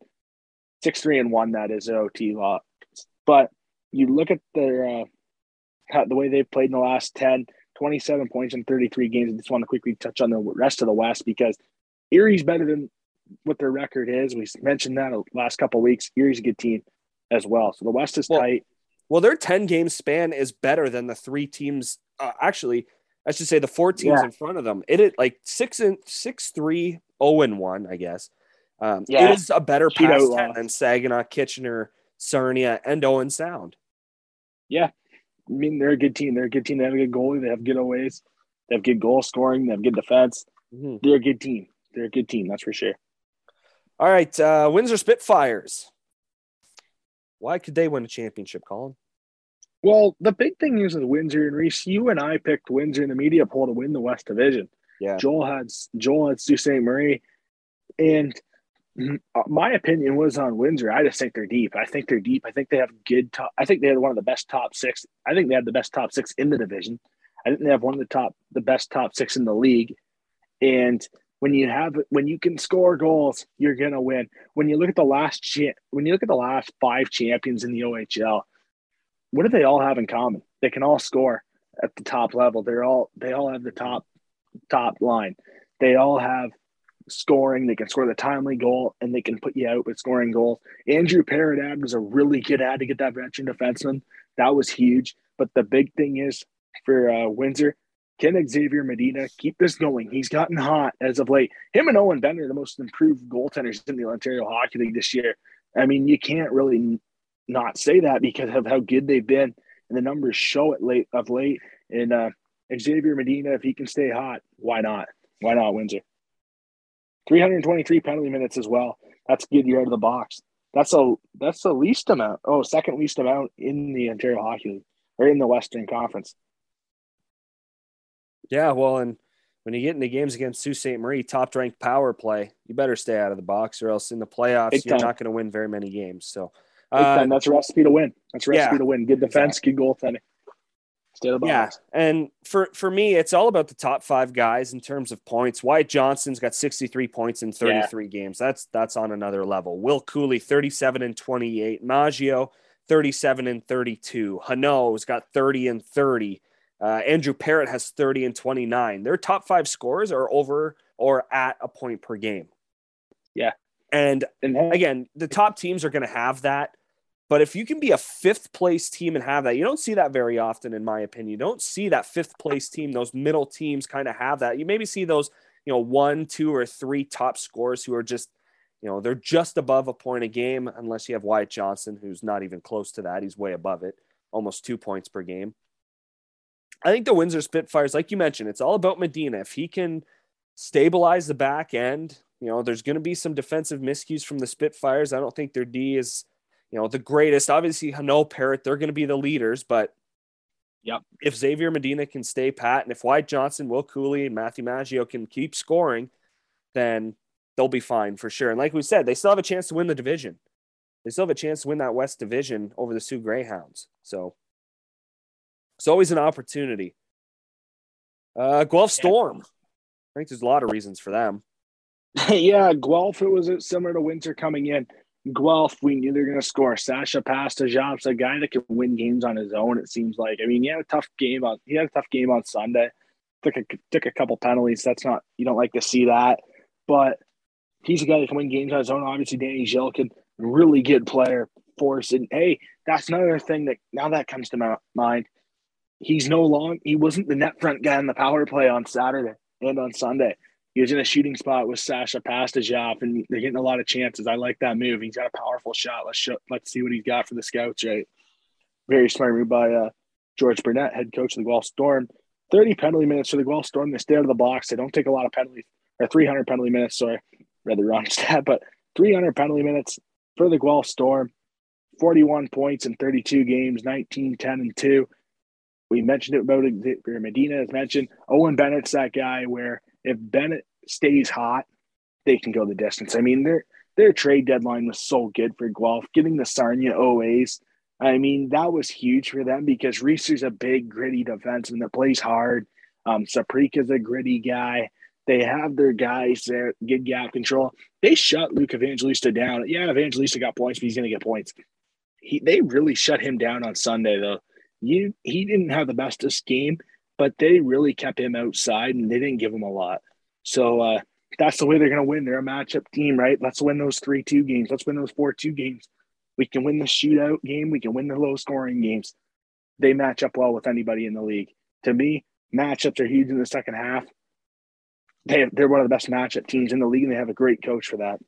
Six, three, and one, that is OT law. But you look at their uh, the way they've played in the last 10, 27 points in 33 games. I just want to quickly touch on the rest of the West because Erie's better than what their record is. We mentioned that last couple weeks. Erie's a good team as well. So the West is well, tight. Well, their 10 game span is better than the three teams. Uh, actually, I should say the four teams yeah. in front of them. It is like six and six, three, oh and one, I guess. Um, yeah. It is a better pass 10 than Saginaw, Kitchener, Sarnia, and Owen Sound. Yeah. I mean, they're a good team. They're a good team. They have a good goalie. They have good always. They have good goal scoring. They have good defense. Mm-hmm. They're a good team. They're a good team. That's for sure. All right. Uh, Windsor Spitfires. Why could they win a championship, Colin? Well, the big thing is with Windsor and Reese, you and I picked Windsor in the media poll to win the West Division. Yeah. Joel had Joel had Sault Ste. Marie. And my opinion was on Windsor. I just think they're deep. I think they're deep. I think they have good top. I think they had one of the best top six. I think they have the best top six in the division. I think they have one of the top, the best top six in the league. And when you have when you can score goals, you're gonna win. When you look at the last when you look at the last five champions in the OHL, what do they all have in common? They can all score at the top level. They're all they all have the top top line. They all have scoring. They can score the timely goal and they can put you out with scoring goals. Andrew Paradad was a really good ad to get that veteran defenseman. That was huge. But the big thing is for uh, Windsor, can Xavier Medina keep this going? He's gotten hot as of late. Him and Owen Bennett are the most improved goaltenders in the Ontario Hockey League this year. I mean, you can't really not say that because of how good they've been, and the numbers show it late of late. And uh, Xavier Medina, if he can stay hot, why not? Why not Windsor? 323 penalty minutes as well. That's good year out of the box. That's a that's the least amount. Oh, second least amount in the Ontario Hockey League or in the Western Conference. Yeah, well, and when you get into games against Sault Ste. Marie, top ranked power play, you better stay out of the box, or else in the playoffs Big you're time. not going to win very many games. So, uh, that's a recipe to win. That's a recipe yeah, to win. Good defense, exactly. good goaltending. Stay out of the box. Yeah, and for for me, it's all about the top five guys in terms of points. Wyatt Johnston's got 63 points in 33 yeah. games. That's that's on another level. Will Cuylle, 37 and 28. Maggio 37 and 32. Hanaud's got 30 and 30. Uh, Andrew Parrott has 30 and 29. Their top five scores are over or at a point per game. Yeah. And, and again, the top teams are going to have that. But if you can be a fifth place team and have that, you don't see that very often, in my opinion. You don't see that fifth place team, those middle teams kind of have that. You maybe see those, you know, one, two, or three top scores who are just, you know, they're just above a point a game, unless you have Wyatt Johnston, who's not even close to that. He's way above it, almost two points per game. I think the Windsor Spitfires, like you mentioned, it's all about Medina. If he can stabilize the back end, you know, there's going to be some defensive miscues from the Spitfires. I don't think their D is, you know, the greatest. Obviously, Henault Parrott, they're going to be the leaders, but yep. if Xavier Medina can stay pat and if Wyatt Johnston, Will Cuylle, and Matthew Maggio can keep scoring, then they'll be fine for sure. And like we said, they still have a chance to win the division. They still have a chance to win that West Division over the Soo Greyhounds. So it's always an opportunity. Uh, Guelph Storm. I think there's a lot of reasons for them. yeah, Guelph, it was similar to Windsor coming in. Guelph, we knew they were going to score. Sasha Pastujov's a guy that can win games on his own. It seems like. I mean, he had a tough game on. He had a tough game on Sunday. Took a took a couple penalties. That's not you don't like to see that, but he's a guy that can win games on his own. Obviously, Danny Zhilkin, really good player. Force and hey, that's another thing that now that comes to my mind he's no long he wasn't the net front guy in the power play on Saturday and on Sunday. He was in a shooting spot with Sasha Pastujov, and they're getting a lot of chances. I like that move. He's got a powerful shot. Let's show, let's see what he's got for the scouts. Right, very smart move by uh, George Burnett, head coach of the Guelph Storm. Thirty penalty minutes for the Guelph Storm. They stay out of the box. They don't take a lot of penalties, or three hundred penalty minutes. Sorry, read the wrong stat, but three hundred penalty minutes for the Guelph Storm. 41 points in 32 games, 19, 10, and 2. We mentioned it about Medina as mentioned. Owen Bennett's that guy where if Bennett stays hot, they can go the distance. I mean, their their trade deadline was so good for Guelph, getting the Sarnia OAs. I mean, that was huge for them because Reeser's a big, gritty defenseman that plays hard. Um, is a gritty guy. They have their guys there, good gap control. They shut Luke Evangelista down. Yeah, Evangelista got points, but he's going to get points. He, they really shut him down on Sunday, though you he didn't have the bestest game, but they really kept him outside and they didn't give him a lot. So uh, that's the way they're going to win. They're a matchup team, right? Let's win those three two games. Let's win those four two games. We can win the shootout game. We can win the low scoring games. They match up well with anybody in the league. To me, matchups are huge in the second half. They they're one of the best matchup teams in the league, and they have a great coach for that.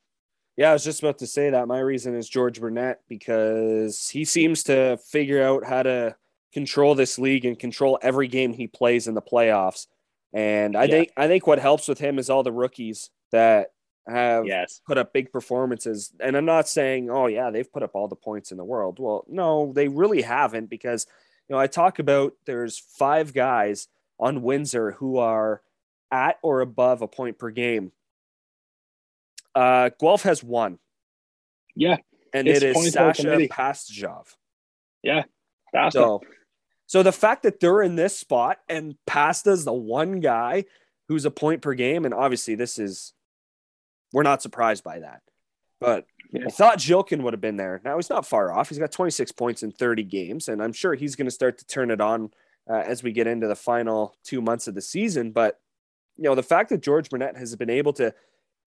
Yeah, I was just about to say that. My reason is George Burnett because he seems to figure out how to control this league and control every game he plays in the playoffs. And I yeah. think I think what helps with him is all the rookies that have yes. put up big performances. And I'm not saying, oh yeah, they've put up all the points in the world. Well, no, they really haven't because you know I talk about there's five guys on Windsor who are at or above a point per game. Uh, Guelph has one. Yeah. And it is Sasha Pastujov. Yeah. Pasta. So so the fact that they're in this spot and Pasta's the one guy who's a point per game, and obviously this is we're not surprised by that. But Yeah. I thought Zhilkin would have been there. Now he's not far off. He's got 26 points in 30 games, and I'm sure he's going to start to turn it on uh, as we get into the final two months of the season. But you know, the fact that George Burnett has been able to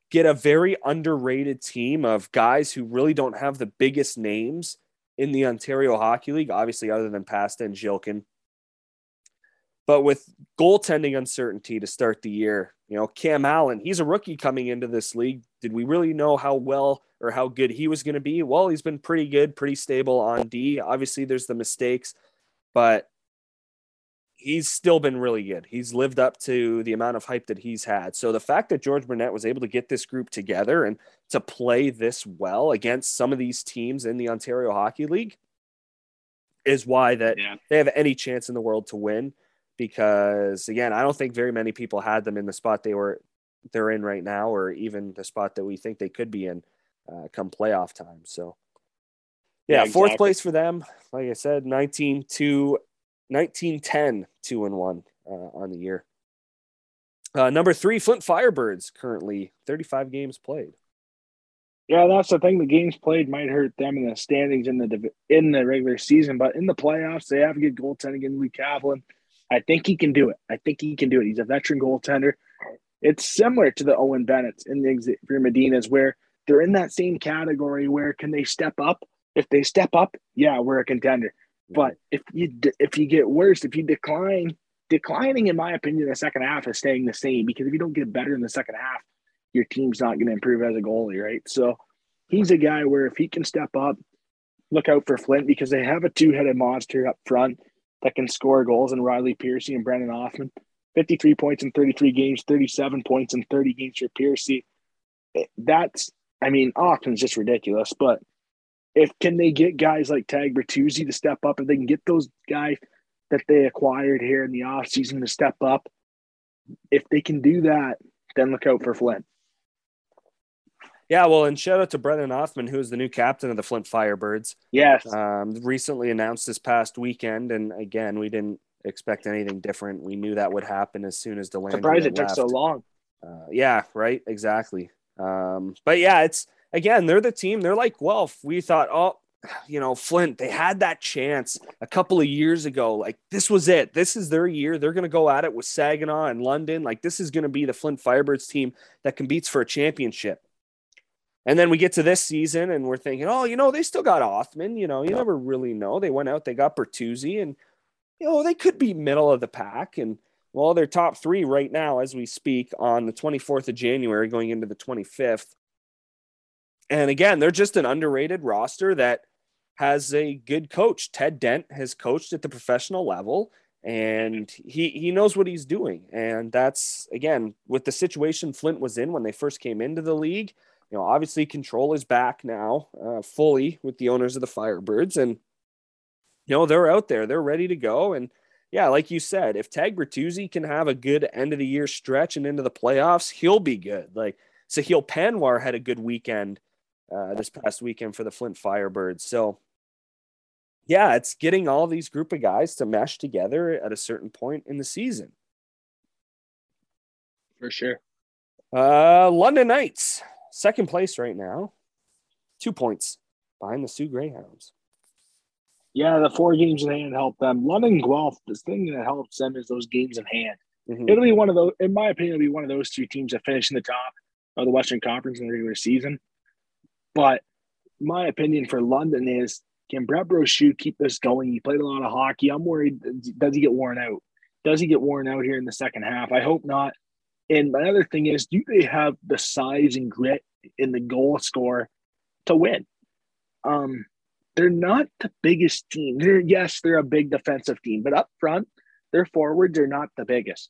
get a very underrated team of guys who really don't have the biggest names in the Ontario Hockey League, obviously, other than Pasta and Zhilkin. But with goaltending uncertainty to start the year, you know, Cam Allen, he's a rookie coming into this league. Did we really know how well or how good he was going to be? Well, he's been pretty good, pretty stable on D. Obviously, there's the mistakes, but he's still been really good. He's lived up to the amount of hype that he's had. So the fact that George Burnett was able to get this group together and to play this well against some of these teams in the Ontario Hockey League is why that yeah. they have any chance in the world to win. Because again, I don't think very many people had them in the spot they were they're in right now, or even the spot that we think they could be in uh, come playoff time. So yeah, yeah exactly. fourth place for them. Like I said, 19 to 1910, two and one uh, on the year. Uh, number three, Flint Firebirds, currently 35 games played. Yeah, that's the thing. The games played might hurt them in the standings in the in the regular season, but in the playoffs, they have a good goaltending in Lee Kaplan. I think he can do it. I think he can do it. He's a veteran goaltender. It's similar to the Owen Bennett's and the Medinas, where they're in that same category. Where can they step up? If they step up, yeah, we're a contender. But if you if you get worse, if you decline, declining in my opinion, the second half is staying the same because if you don't get better in the second half, your team's not going to improve as a goalie, right? So he's a guy where if he can step up, look out for Flint because they have a two-headed monster up front that can score goals and Riley Piercy and Brennan Othmann. 53 points in 33 games, 37 points in 30 games for Piercy. That's, I mean, Othmann's just ridiculous, but if can they get guys like Tag Bertuzzi to step up, if they can get those guys that they acquired here in the offseason to step up, if they can do that, then look out for Flint. Yeah, well, and shout out to Brennan Othmann, who is the new captain of the Flint Firebirds. Yes. Um, recently announced this past weekend. And again, we didn't expect anything different. We knew that would happen as soon as the land. Surprised it took so long. Uh, yeah, right. Exactly. Um, but yeah, it's again, they're the team. They're like Guelph. We thought, oh, you know, Flint, they had that chance a couple of years ago. Like, this was it. This is their year. They're going to go at it with Saginaw and London. Like, this is going to be the Flint Firebirds team that competes for a championship. And then we get to this season and we're thinking, oh, you know, they still got Othmann. You know, you never really know. They went out, they got Bertuzzi, and, you know, they could be middle of the pack. And, well, they're top three right now as we speak on the 24th of January going into the 25th. And again, they're just an underrated roster that has a good coach. Ted Dent has coached at the professional level and he he knows what he's doing. And that's again with the situation Flint was in when they first came into the league. You know, obviously control is back now uh, fully with the owners of the Firebirds, and you know they're out there, they're ready to go. And yeah, like you said, if Tag Bertuzzi can have a good end of the year stretch and into the playoffs, he'll be good. Like Sahil Panwar had a good weekend uh, this past weekend for the Flint Firebirds. So, yeah, it's getting all these group of guys to mesh together at a certain point in the season. For sure. Uh, London Knights, second place right now, two points behind the Soo Greyhounds. Yeah, the four games in hand help them. London Guelph, the thing that helps them is those games in hand. Mm-hmm. It'll be one of those, in my opinion, it'll be one of those two teams that finish in the top of the Western Conference in the regular season. But my opinion for London is can Brett Brochu keep this going? He played a lot of hockey. I'm worried. Does he get worn out? Does he get worn out here in the second half? I hope not. And my other thing is, do they have the size and grit in the goal score to win? Um, they're not the biggest team. They're yes, they're a big defensive team, but up front, their forwards are not the biggest.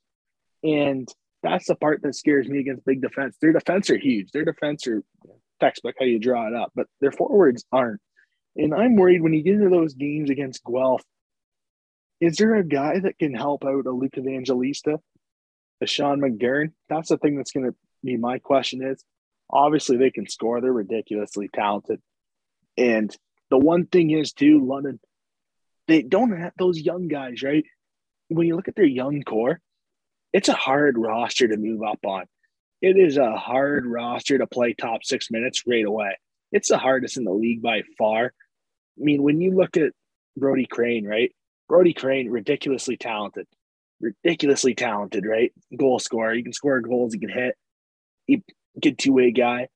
And that's the part that scares me against big defense. Their defense are huge. Their defense are textbook how you draw it up, but their forwards aren't. And I'm worried when you get into those games against Guelph, is there a guy that can help out a Luke Evangelista, a Sean McGurn? That's the thing that's going to be my question is obviously they can score. They're ridiculously talented. And the one thing is, too, London, they don't have those young guys, right? When you look at their young core, it's a hard roster to move up on it is a hard roster to play top six minutes right away. It's the hardest in the league by far. I mean, when you look at Brody Crane, right? Brody Crane, ridiculously talented, ridiculously talented, right? Goal scorer. He can score goals. He can hit. He good two way guy.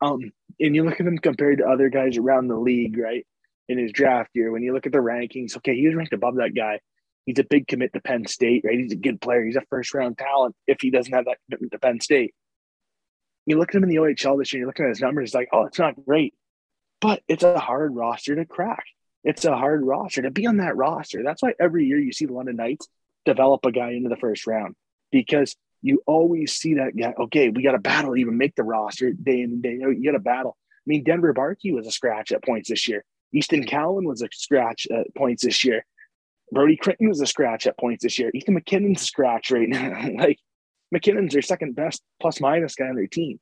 Um, and you look at him compared to other guys around the league, right? In his draft year, when you look at the rankings, okay, he was ranked above that guy. He's a big commit to Penn State, right? He's a good player. He's a first round talent if he doesn't have that commitment to Penn State. You look at him in the OHL this year, you're looking at his numbers, it's like, oh, it's not great, but it's a hard roster to crack. It's a hard roster to be on that roster. That's why every year you see the London Knights develop a guy into the first round because you always see that guy. Okay, we got to battle even make the roster day in and day out. You got to battle. I mean, Denver Barkey was a scratch at points this year. Easton Cowan was a scratch at points this year. Brody Crinton was a scratch at points this year. Ethan McKinnon's a scratch right now. like McKinnon's their second best plus minus guy on their team.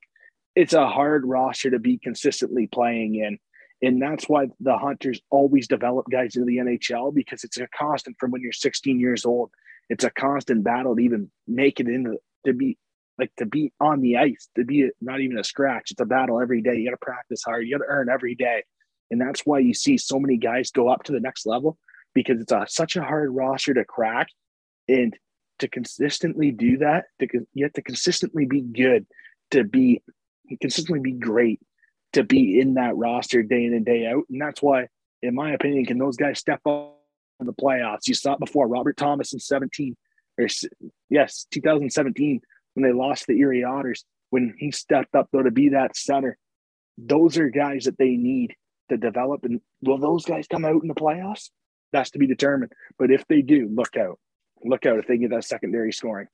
It's a hard roster to be consistently playing in. And that's why the Hunters always develop guys into the NHL because it's a constant from when you're 16 years old. It's a constant battle to even make it into to be like to be on the ice, to be not even a scratch. It's a battle every day. You got to practice hard. You got to earn every day. And that's why you see so many guys go up to the next level because it's a, such a hard roster to crack. And to consistently do that, to, you have to consistently be good, to be consistently be great, to be in that roster day in and day out. And that's why, in my opinion, can those guys step up in the playoffs? You saw it before Robert Thomas in 17, or yes, 2017, when they lost the Erie Otters, when he stepped up though to be that center. Those are guys that they need to develop. And will those guys come out in the playoffs? That's to be determined. But if they do, look out. Look out if they get that secondary scoring.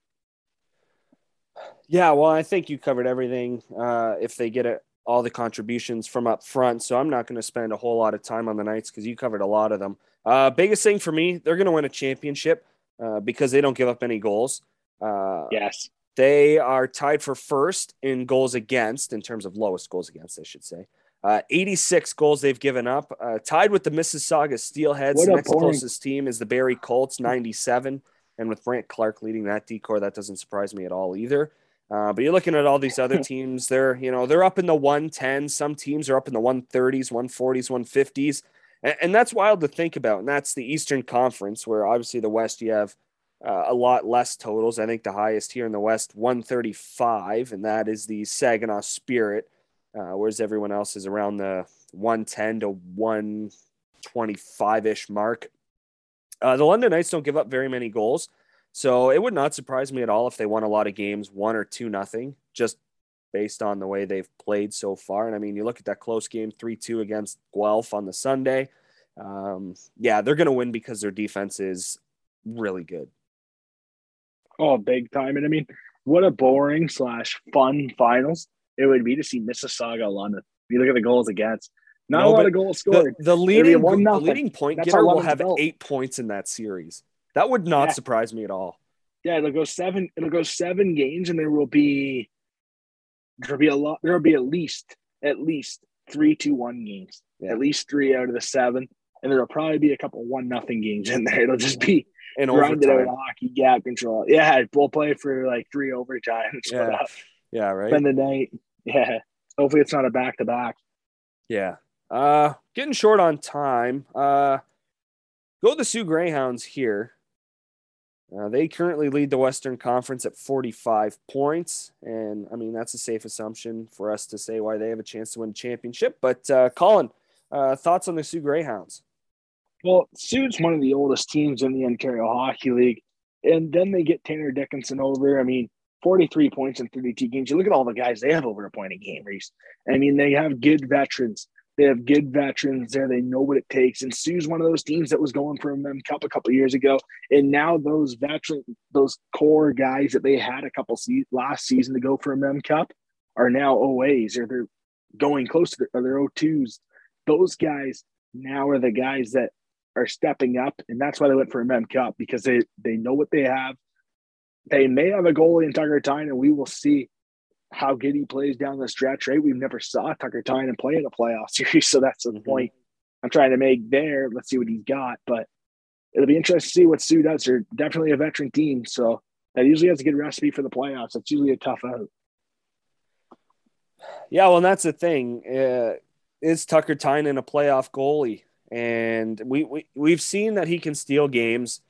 Yeah, well, I think you covered everything. Uh, if they get it, all the contributions from up front, so I'm not going to spend a whole lot of time on the Knights because you covered a lot of them. Uh, biggest thing for me, they're going to win a championship uh, because they don't give up any goals. Uh, yes, they are tied for first in goals against, in terms of lowest goals against, I should say. Uh, 86 goals they've given up, uh, tied with the Mississauga Steelheads. The next closest team is the Barrie Colts, 97. And with Brandt Clarke leading that decor, that doesn't surprise me at all either. Uh, but you're looking at all these other teams. They're you know they're up in the 110s. Some teams are up in the 130s, 140s, 150s, and, and that's wild to think about. And that's the Eastern Conference, where obviously the West you have uh, a lot less totals. I think the highest here in the West 135, and that is the Saginaw Spirit, uh, whereas everyone else is around the 110 to 125 ish mark. Uh, the London Knights don't give up very many goals. So it would not surprise me at all if they won a lot of games, one or two nothing, just based on the way they've played so far. And I mean, you look at that close game, 3 2 against Guelph on the Sunday. Um, yeah, they're going to win because their defense is really good. Oh, big time. And I mean, what a boring slash fun finals it would be to see Mississauga London. If you look at the goals against, not no, a lot of goals scored. The, the leading, the leading point That's getter will have eight points in that series. That would not yeah. surprise me at all. Yeah, it'll go seven. It'll go seven games, and there will be there'll be a lot. There'll be at least at least three two one games. Yeah. At least three out of the seven, and there'll probably be a couple one nothing games in there. It'll just be in overtime out hockey gap control. Yeah, we'll play for like three overtimes. Yeah, yeah, right. Spend the night. Yeah. Hopefully, it's not a back to back. Yeah. Uh, getting short on time. Uh, go the Soo Greyhounds here. Uh, they currently lead the Western Conference at 45 points. And I mean, that's a safe assumption for us to say why they have a chance to win a championship. But uh, Colin, uh, thoughts on the Soo Greyhounds? Well, Soo's one of the oldest teams in the Ontario Hockey League. And then they get Tanner Dickinson over. I mean, 43 points in 32 games. You look at all the guys they have over a point a game, Reese. I mean, they have good veterans. They have good veterans there. They know what it takes. And Soo's one of those teams that was going for a Mem Cup a couple years ago. And now those veteran, those core guys that they had a couple se- last season to go for a Mem Cup are now OAs or they're going close to their, or their O2s. Those guys now are the guys that are stepping up. And that's why they went for a Mem Cup because they, they know what they have. They may have a goalie in Tucker Tynan, and we will see how good he plays down the stretch, right? We've never saw Tucker Tynan play in a playoff series, so that's the mm-hmm. point I'm trying to make there. Let's see what he's got, but it'll be interesting to see what Soo does. They're definitely a veteran team, so that usually has a good recipe for the playoffs. That's usually a tough out. Yeah, well, that's the thing. Uh, is Tucker Tynan a playoff goalie? And we, we we've seen that he can steal games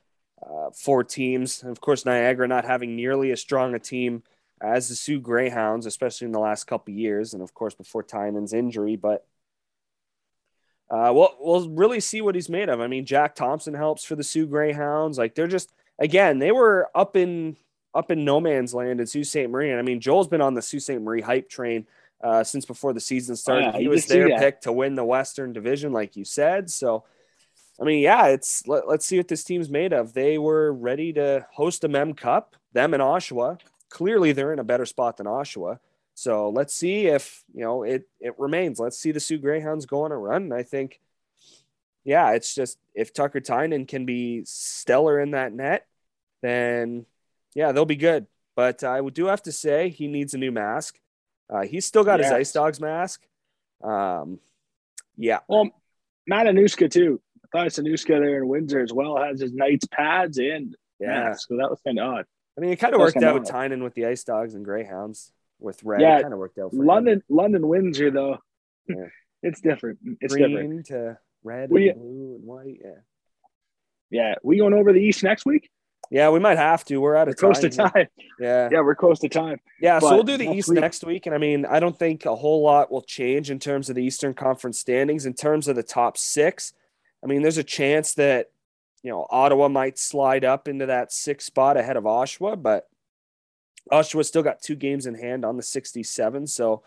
uh, for teams. And of course, Niagara not having nearly as strong a team as the Soo Greyhounds, especially in the last couple years, and of course before Tynan's injury. But uh, we'll we'll really see what he's made of. I mean, Jack Thompson helps for the Sioux Greyhounds. Like they're just again, they were up in up in no man's land at Sault Ste. Marie. And I mean, Joel's been on the Sault Ste. Marie hype train uh, since before the season started. Oh, yeah, he was their pick to win the Western Division, like you said. So, I mean, yeah, it's let, us see what this team's made of. They were ready to host a Mem Cup, them and Oshawa. Clearly, they're in a better spot than Oshawa. So let's see if you know it. It remains. Let's see the Soo Greyhounds go on a run. I think, yeah, it's just if Tucker Tynan can be stellar in that net, then yeah, they'll be good. But I do have to say he needs a new mask. Uh, he's still got his Ice Dogs mask. Um, yeah. Well, Matanuska too. I thought Sanuska there in Windsor as well has his Knights pads and yeah. Mask, so that was kind of odd. I mean, it kind of worked out with Tynan with the Ice Dogs and Greyhounds with red. Yeah, kind of worked out. London, him. London Windsor though. Yeah. it's different. It's Green different. to red, we, and blue and white. Yeah. Yeah, we going over the East next week. Yeah, we might have to. We're out of close to time. Yeah. Yeah, we're close to time. Yeah, but so we'll do the next East week. next week. And I mean, I don't think a whole lot will change in terms of the Eastern Conference standings. In terms of the top six, I mean, there's a chance that, you know, Ottawa might slide up into that sixth spot ahead of Oshawa, but Oshawa still got two games in hand on the 67. So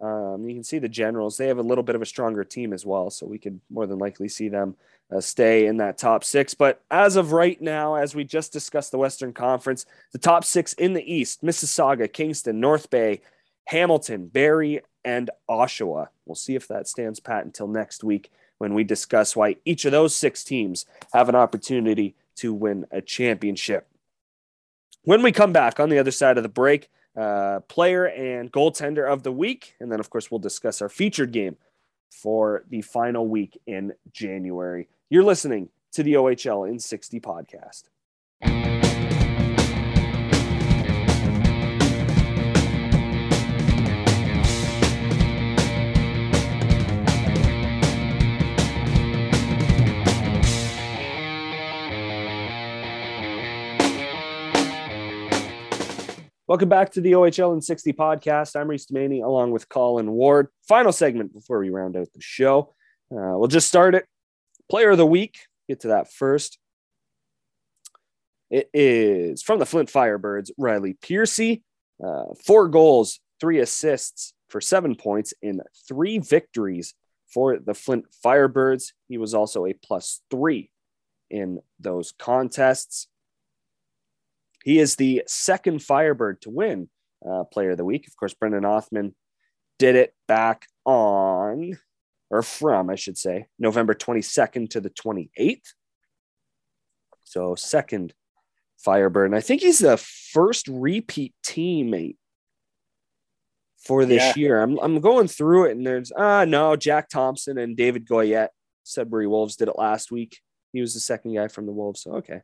um, you can see the Generals, they have a little bit of a stronger team as well. So we could more than likely see them uh, stay in that top six. But as of right now, as we just discussed the Western Conference, the top six in the East Mississauga, Kingston, North Bay, Hamilton, Barrie, and Oshawa. We'll see if that stands pat until next week when we discuss why each of those six teams have an opportunity to win a championship. When we come back on the other side of the break, uh, player and goaltender of the week. And then, of course, we'll discuss our featured game for the final week in January. You're listening to the OHL in 60 podcast. Welcome back to the OHL in 60 podcast. I'm Reese Maney along with Colin Ward. Final segment before we round out the show. Uh, we'll just start it Player of the week, get to that first. It is from the Flint Firebirds, Riley Piercy. Uh, four goals, three assists for seven points in three victories for the Flint Firebirds. He was also a plus three in those contests. He is the second Firebird to win uh, Player of the Week. Of course, Brennan Othmann did it back on or from, I should say, November 22nd to the 28th. So, second Firebird. And I think he's the first repeat teammate for this yeah. year. I'm, I'm going through it, and there's, ah, uh, no, Jack Thompson and David Goyette, Sudbury Wolves, did it last week. He was the second guy from the Wolves. So, okay.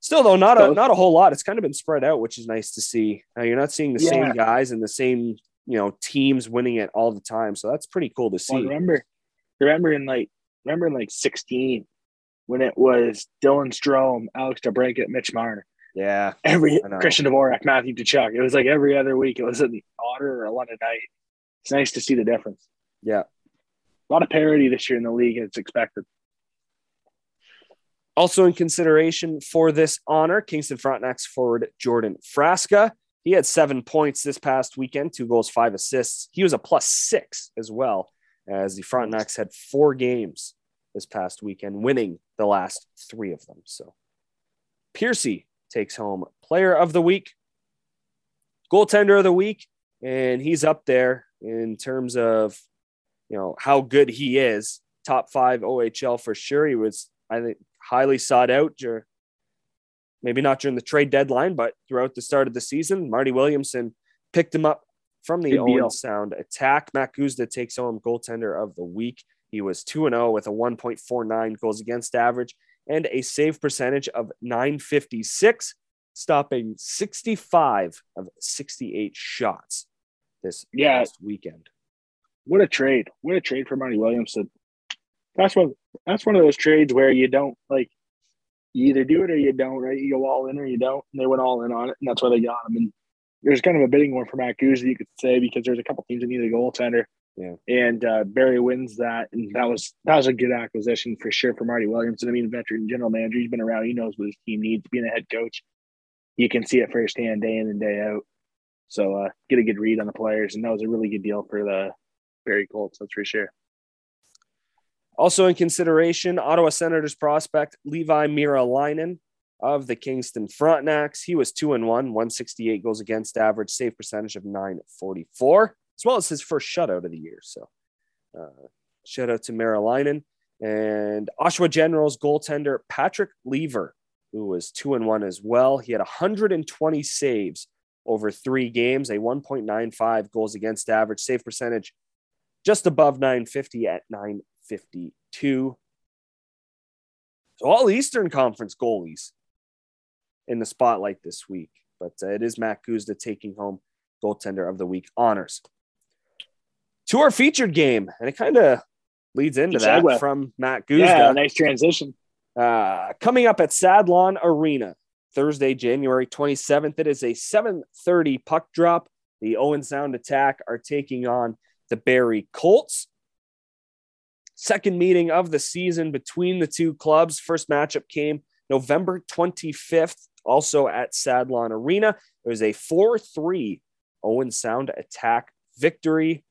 Still, though, not a not a whole lot. It's kind of been spread out, which is nice to see. Now, you're not seeing the yeah. same guys and the same you know teams winning it all the time. So that's pretty cool to see. Well, remember, remember in like remember in like sixteen when it was Dylan Strome, Alex DeBrincat, Mitch Marner. Yeah, every Christian Dvorak, Matthew Tkachuk. It was like every other week. It was an Otter or a London Knight. It's nice to see the difference. Yeah, a lot of parity this year in the league. It's expected. Also in consideration for this honor, Kingston Frontenac's forward Jordan Frasca. He had seven points this past weekend, two goals, five assists. He was a plus six as well, as the Frontenacs had four games this past weekend, winning the last three of them. So Piercy takes home player of the week, goaltender of the week, and he's up there in terms of you know how good he is. Top five OHL for sure. He was, I think, highly sought out maybe not during the trade deadline, but throughout the start of the season, Marty Williamson picked him up from the Owen Sound attack. Matt Guzda takes home goaltender of the week. He was 2 0 with a 1.49 goals against average and a save percentage of 956, stopping 65 of 68 shots this yeah. weekend. What a trade! What a trade for Marty Williamson. That's one. That's one of those trades where you don't like. You either do it or you don't. Right? You go all in or you don't. And they went all in on it, and that's why they got him. And there's kind of a bidding war for Matt Guzda, you could say, because there's a couple teams that need a goaltender. Yeah. And uh, Barrie wins that, and that was that was a good acquisition for sure for Marty Williamson. I mean, veteran general manager, he's been around. He knows what his team needs. Being a head coach, you can see it firsthand, day in and day out. So uh, get a good read on the players, and that was a really good deal for the Barrie Colts. That's for sure. Also in consideration, Ottawa Senators prospect Leevi Meriläinen of the Kingston Frontenacs. He was two and one, 168 goals against average, save percentage of 944, as well as his first shutout of the year. So, uh, shout out to Meriläinen and Oshawa Generals goaltender Patrick Leaver, who was two and one as well. He had 120 saves over three games, a 1.95 goals against average, save percentage just above 950 at 952. So all Eastern Conference goalies in the spotlight this week. But uh, it is Matt Guzda taking home goaltender of the week honors. To our featured game, and it kind of leads into that from Matt Guzda. Yeah, nice transition. Uh, coming up at Sadlon Arena, Thursday, January 27th. It is a 7:30 puck drop. The Owen Sound Attack are taking on the Barrie Colts. Second meeting of the season between the two clubs. First matchup came November 25th, also at Sadlon Arena. It was a 4 3 Owen Sound attack victory.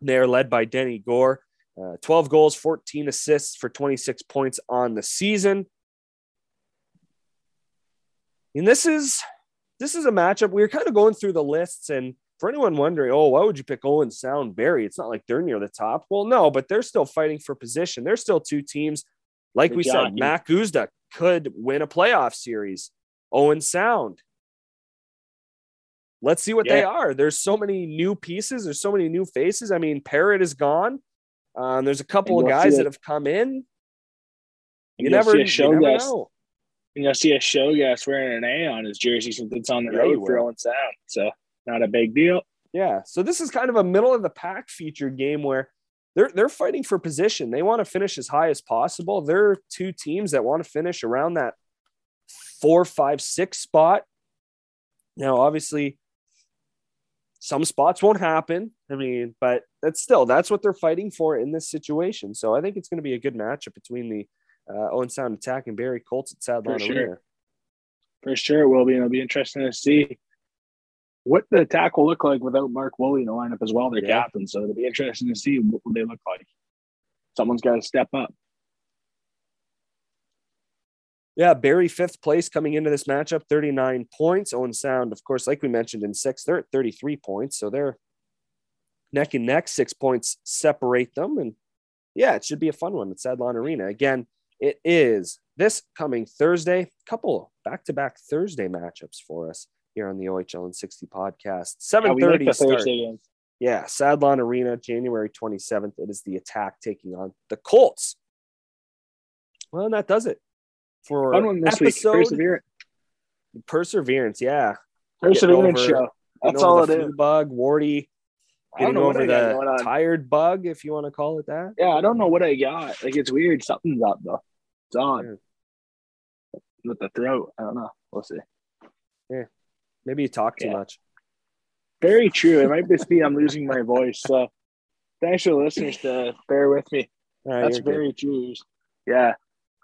They're led by Deni Goure. Uh, 12 goals, 14 assists for 26 points on the season. And this is this is a matchup. We were kind of going through the lists, and for anyone wondering, oh, why would you pick Owen Sound Barrie? It's not like they're near the top. Well, no, but they're still fighting for position. They're still two teams like Good we job, said, dude. Matt Guzda could win a playoff series. Owen Sound. Let's see what yeah. they are. There's so many new pieces. There's so many new faces. I mean, Parrot is gone. Um, there's a couple of guys that have come in. You never, you never know. And you'll see a show guest wearing an A on his jersey since it's on the yeah, road for Owen Sound. So not a big deal. Yeah. So this is kind of a middle of the pack featured game where they're they're fighting for position. They want to finish as high as possible. There are two teams that want to finish around that four, five, six spot. Now, obviously, some spots won't happen. I mean, but that's still that's what they're fighting for in this situation. So I think it's going to be a good matchup between the uh, Owen Sound Attack and Barrie Colts at Sadlon for sure. Arena. For sure, it will be. It'll be interesting to see what the attack will look like without Mark Woolley in the lineup as well, their yeah. captain. So it'll be interesting to see what they look like. Someone's got to step up. Yeah, Barrie fifth place coming into this matchup, 39 points. Owen Sound, of course, like we mentioned in six, they're at 33 points. So they're neck and neck, six points separate them. And yeah, it should be a fun one at Sadlon Arena. Again, it is this coming Thursday, couple back to back Thursday matchups for us here on the OHL and 60 podcast. 7:30 yeah, start. Yeah, Sadlon Arena, January 27th. It is the attack taking on the Colts. Well, and that does it for one episode. Perseverance. Perseverance, yeah. Perseverance show. That's all it is. Bug, Wardy, getting over the tired bug, if you want to call it that. Yeah, I don't know what I got. Like it's weird. Something's up though. It's on. Yeah. With the throat. I don't know. We'll see. Maybe you talk too yeah. much. Very true. It might just be I'm losing my voice. So thanks for listeners to bear with me. Right, that's very true. Yeah.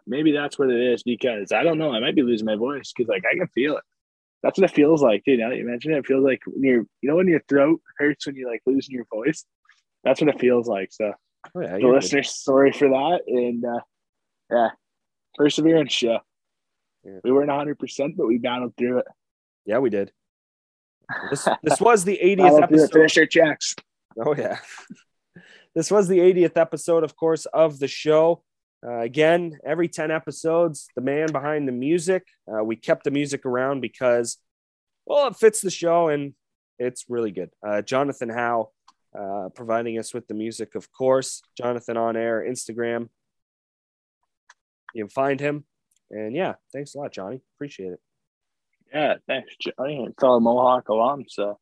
Maybe that's what it is because I don't know. I might be losing my voice because like I can feel it. That's what it feels like, dude. Now that you mention it, it feels like when you're, you know, when your throat hurts when you're like losing your voice. That's what it feels like. So, oh, yeah, the listeners, good. sorry for that, and uh, yeah, perseverance show. Yeah. We weren't 100, percent but we battled through it. Yeah, we did. This this was the 80th episode. Finish your checks. Oh yeah. this was the 80th episode, of course, of the show. Uh, again, every 10 episodes, the man behind the music. Uh, we kept the music around because, well, it fits the show and it's really good. Uh, Jonathan Howe uh, providing us with the music, of course. Jonathan on air, Instagram. You can find him. And yeah, thanks a lot, Johnny. Appreciate it. Yeah, thanks, Johnny. Fellow Mohawk alum. So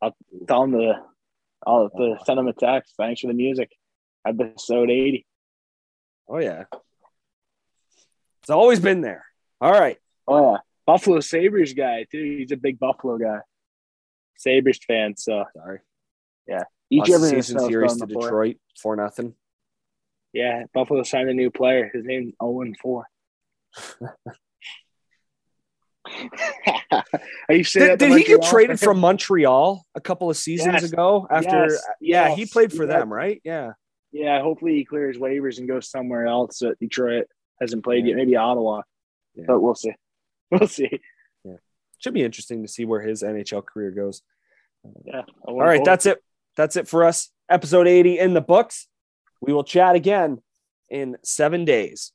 I'll tell him to. I'll to send him a text. Thanks for the music. Episode eighty. Oh yeah, it's always been there. All right. Oh yeah, Buffalo Sabres guy too. He's a big Buffalo guy. Sabres fan. So sorry. Yeah. Each of season series to before. Detroit for nothing. Yeah, Buffalo signed a new player. His name's Owen Four. did, did he get traded from Montreal a couple of seasons yes. ago? After yes. yeah, yes. he played for them, right? Yeah. Yeah, hopefully he clears waivers and goes somewhere else that Detroit hasn't played yeah. yet. Maybe Ottawa, yeah. but we'll see. We'll see. Yeah, should be interesting to see where his NHL career goes. Yeah. All right, that's it. That's it for us. Episode 80 in the books. We will chat again in seven days.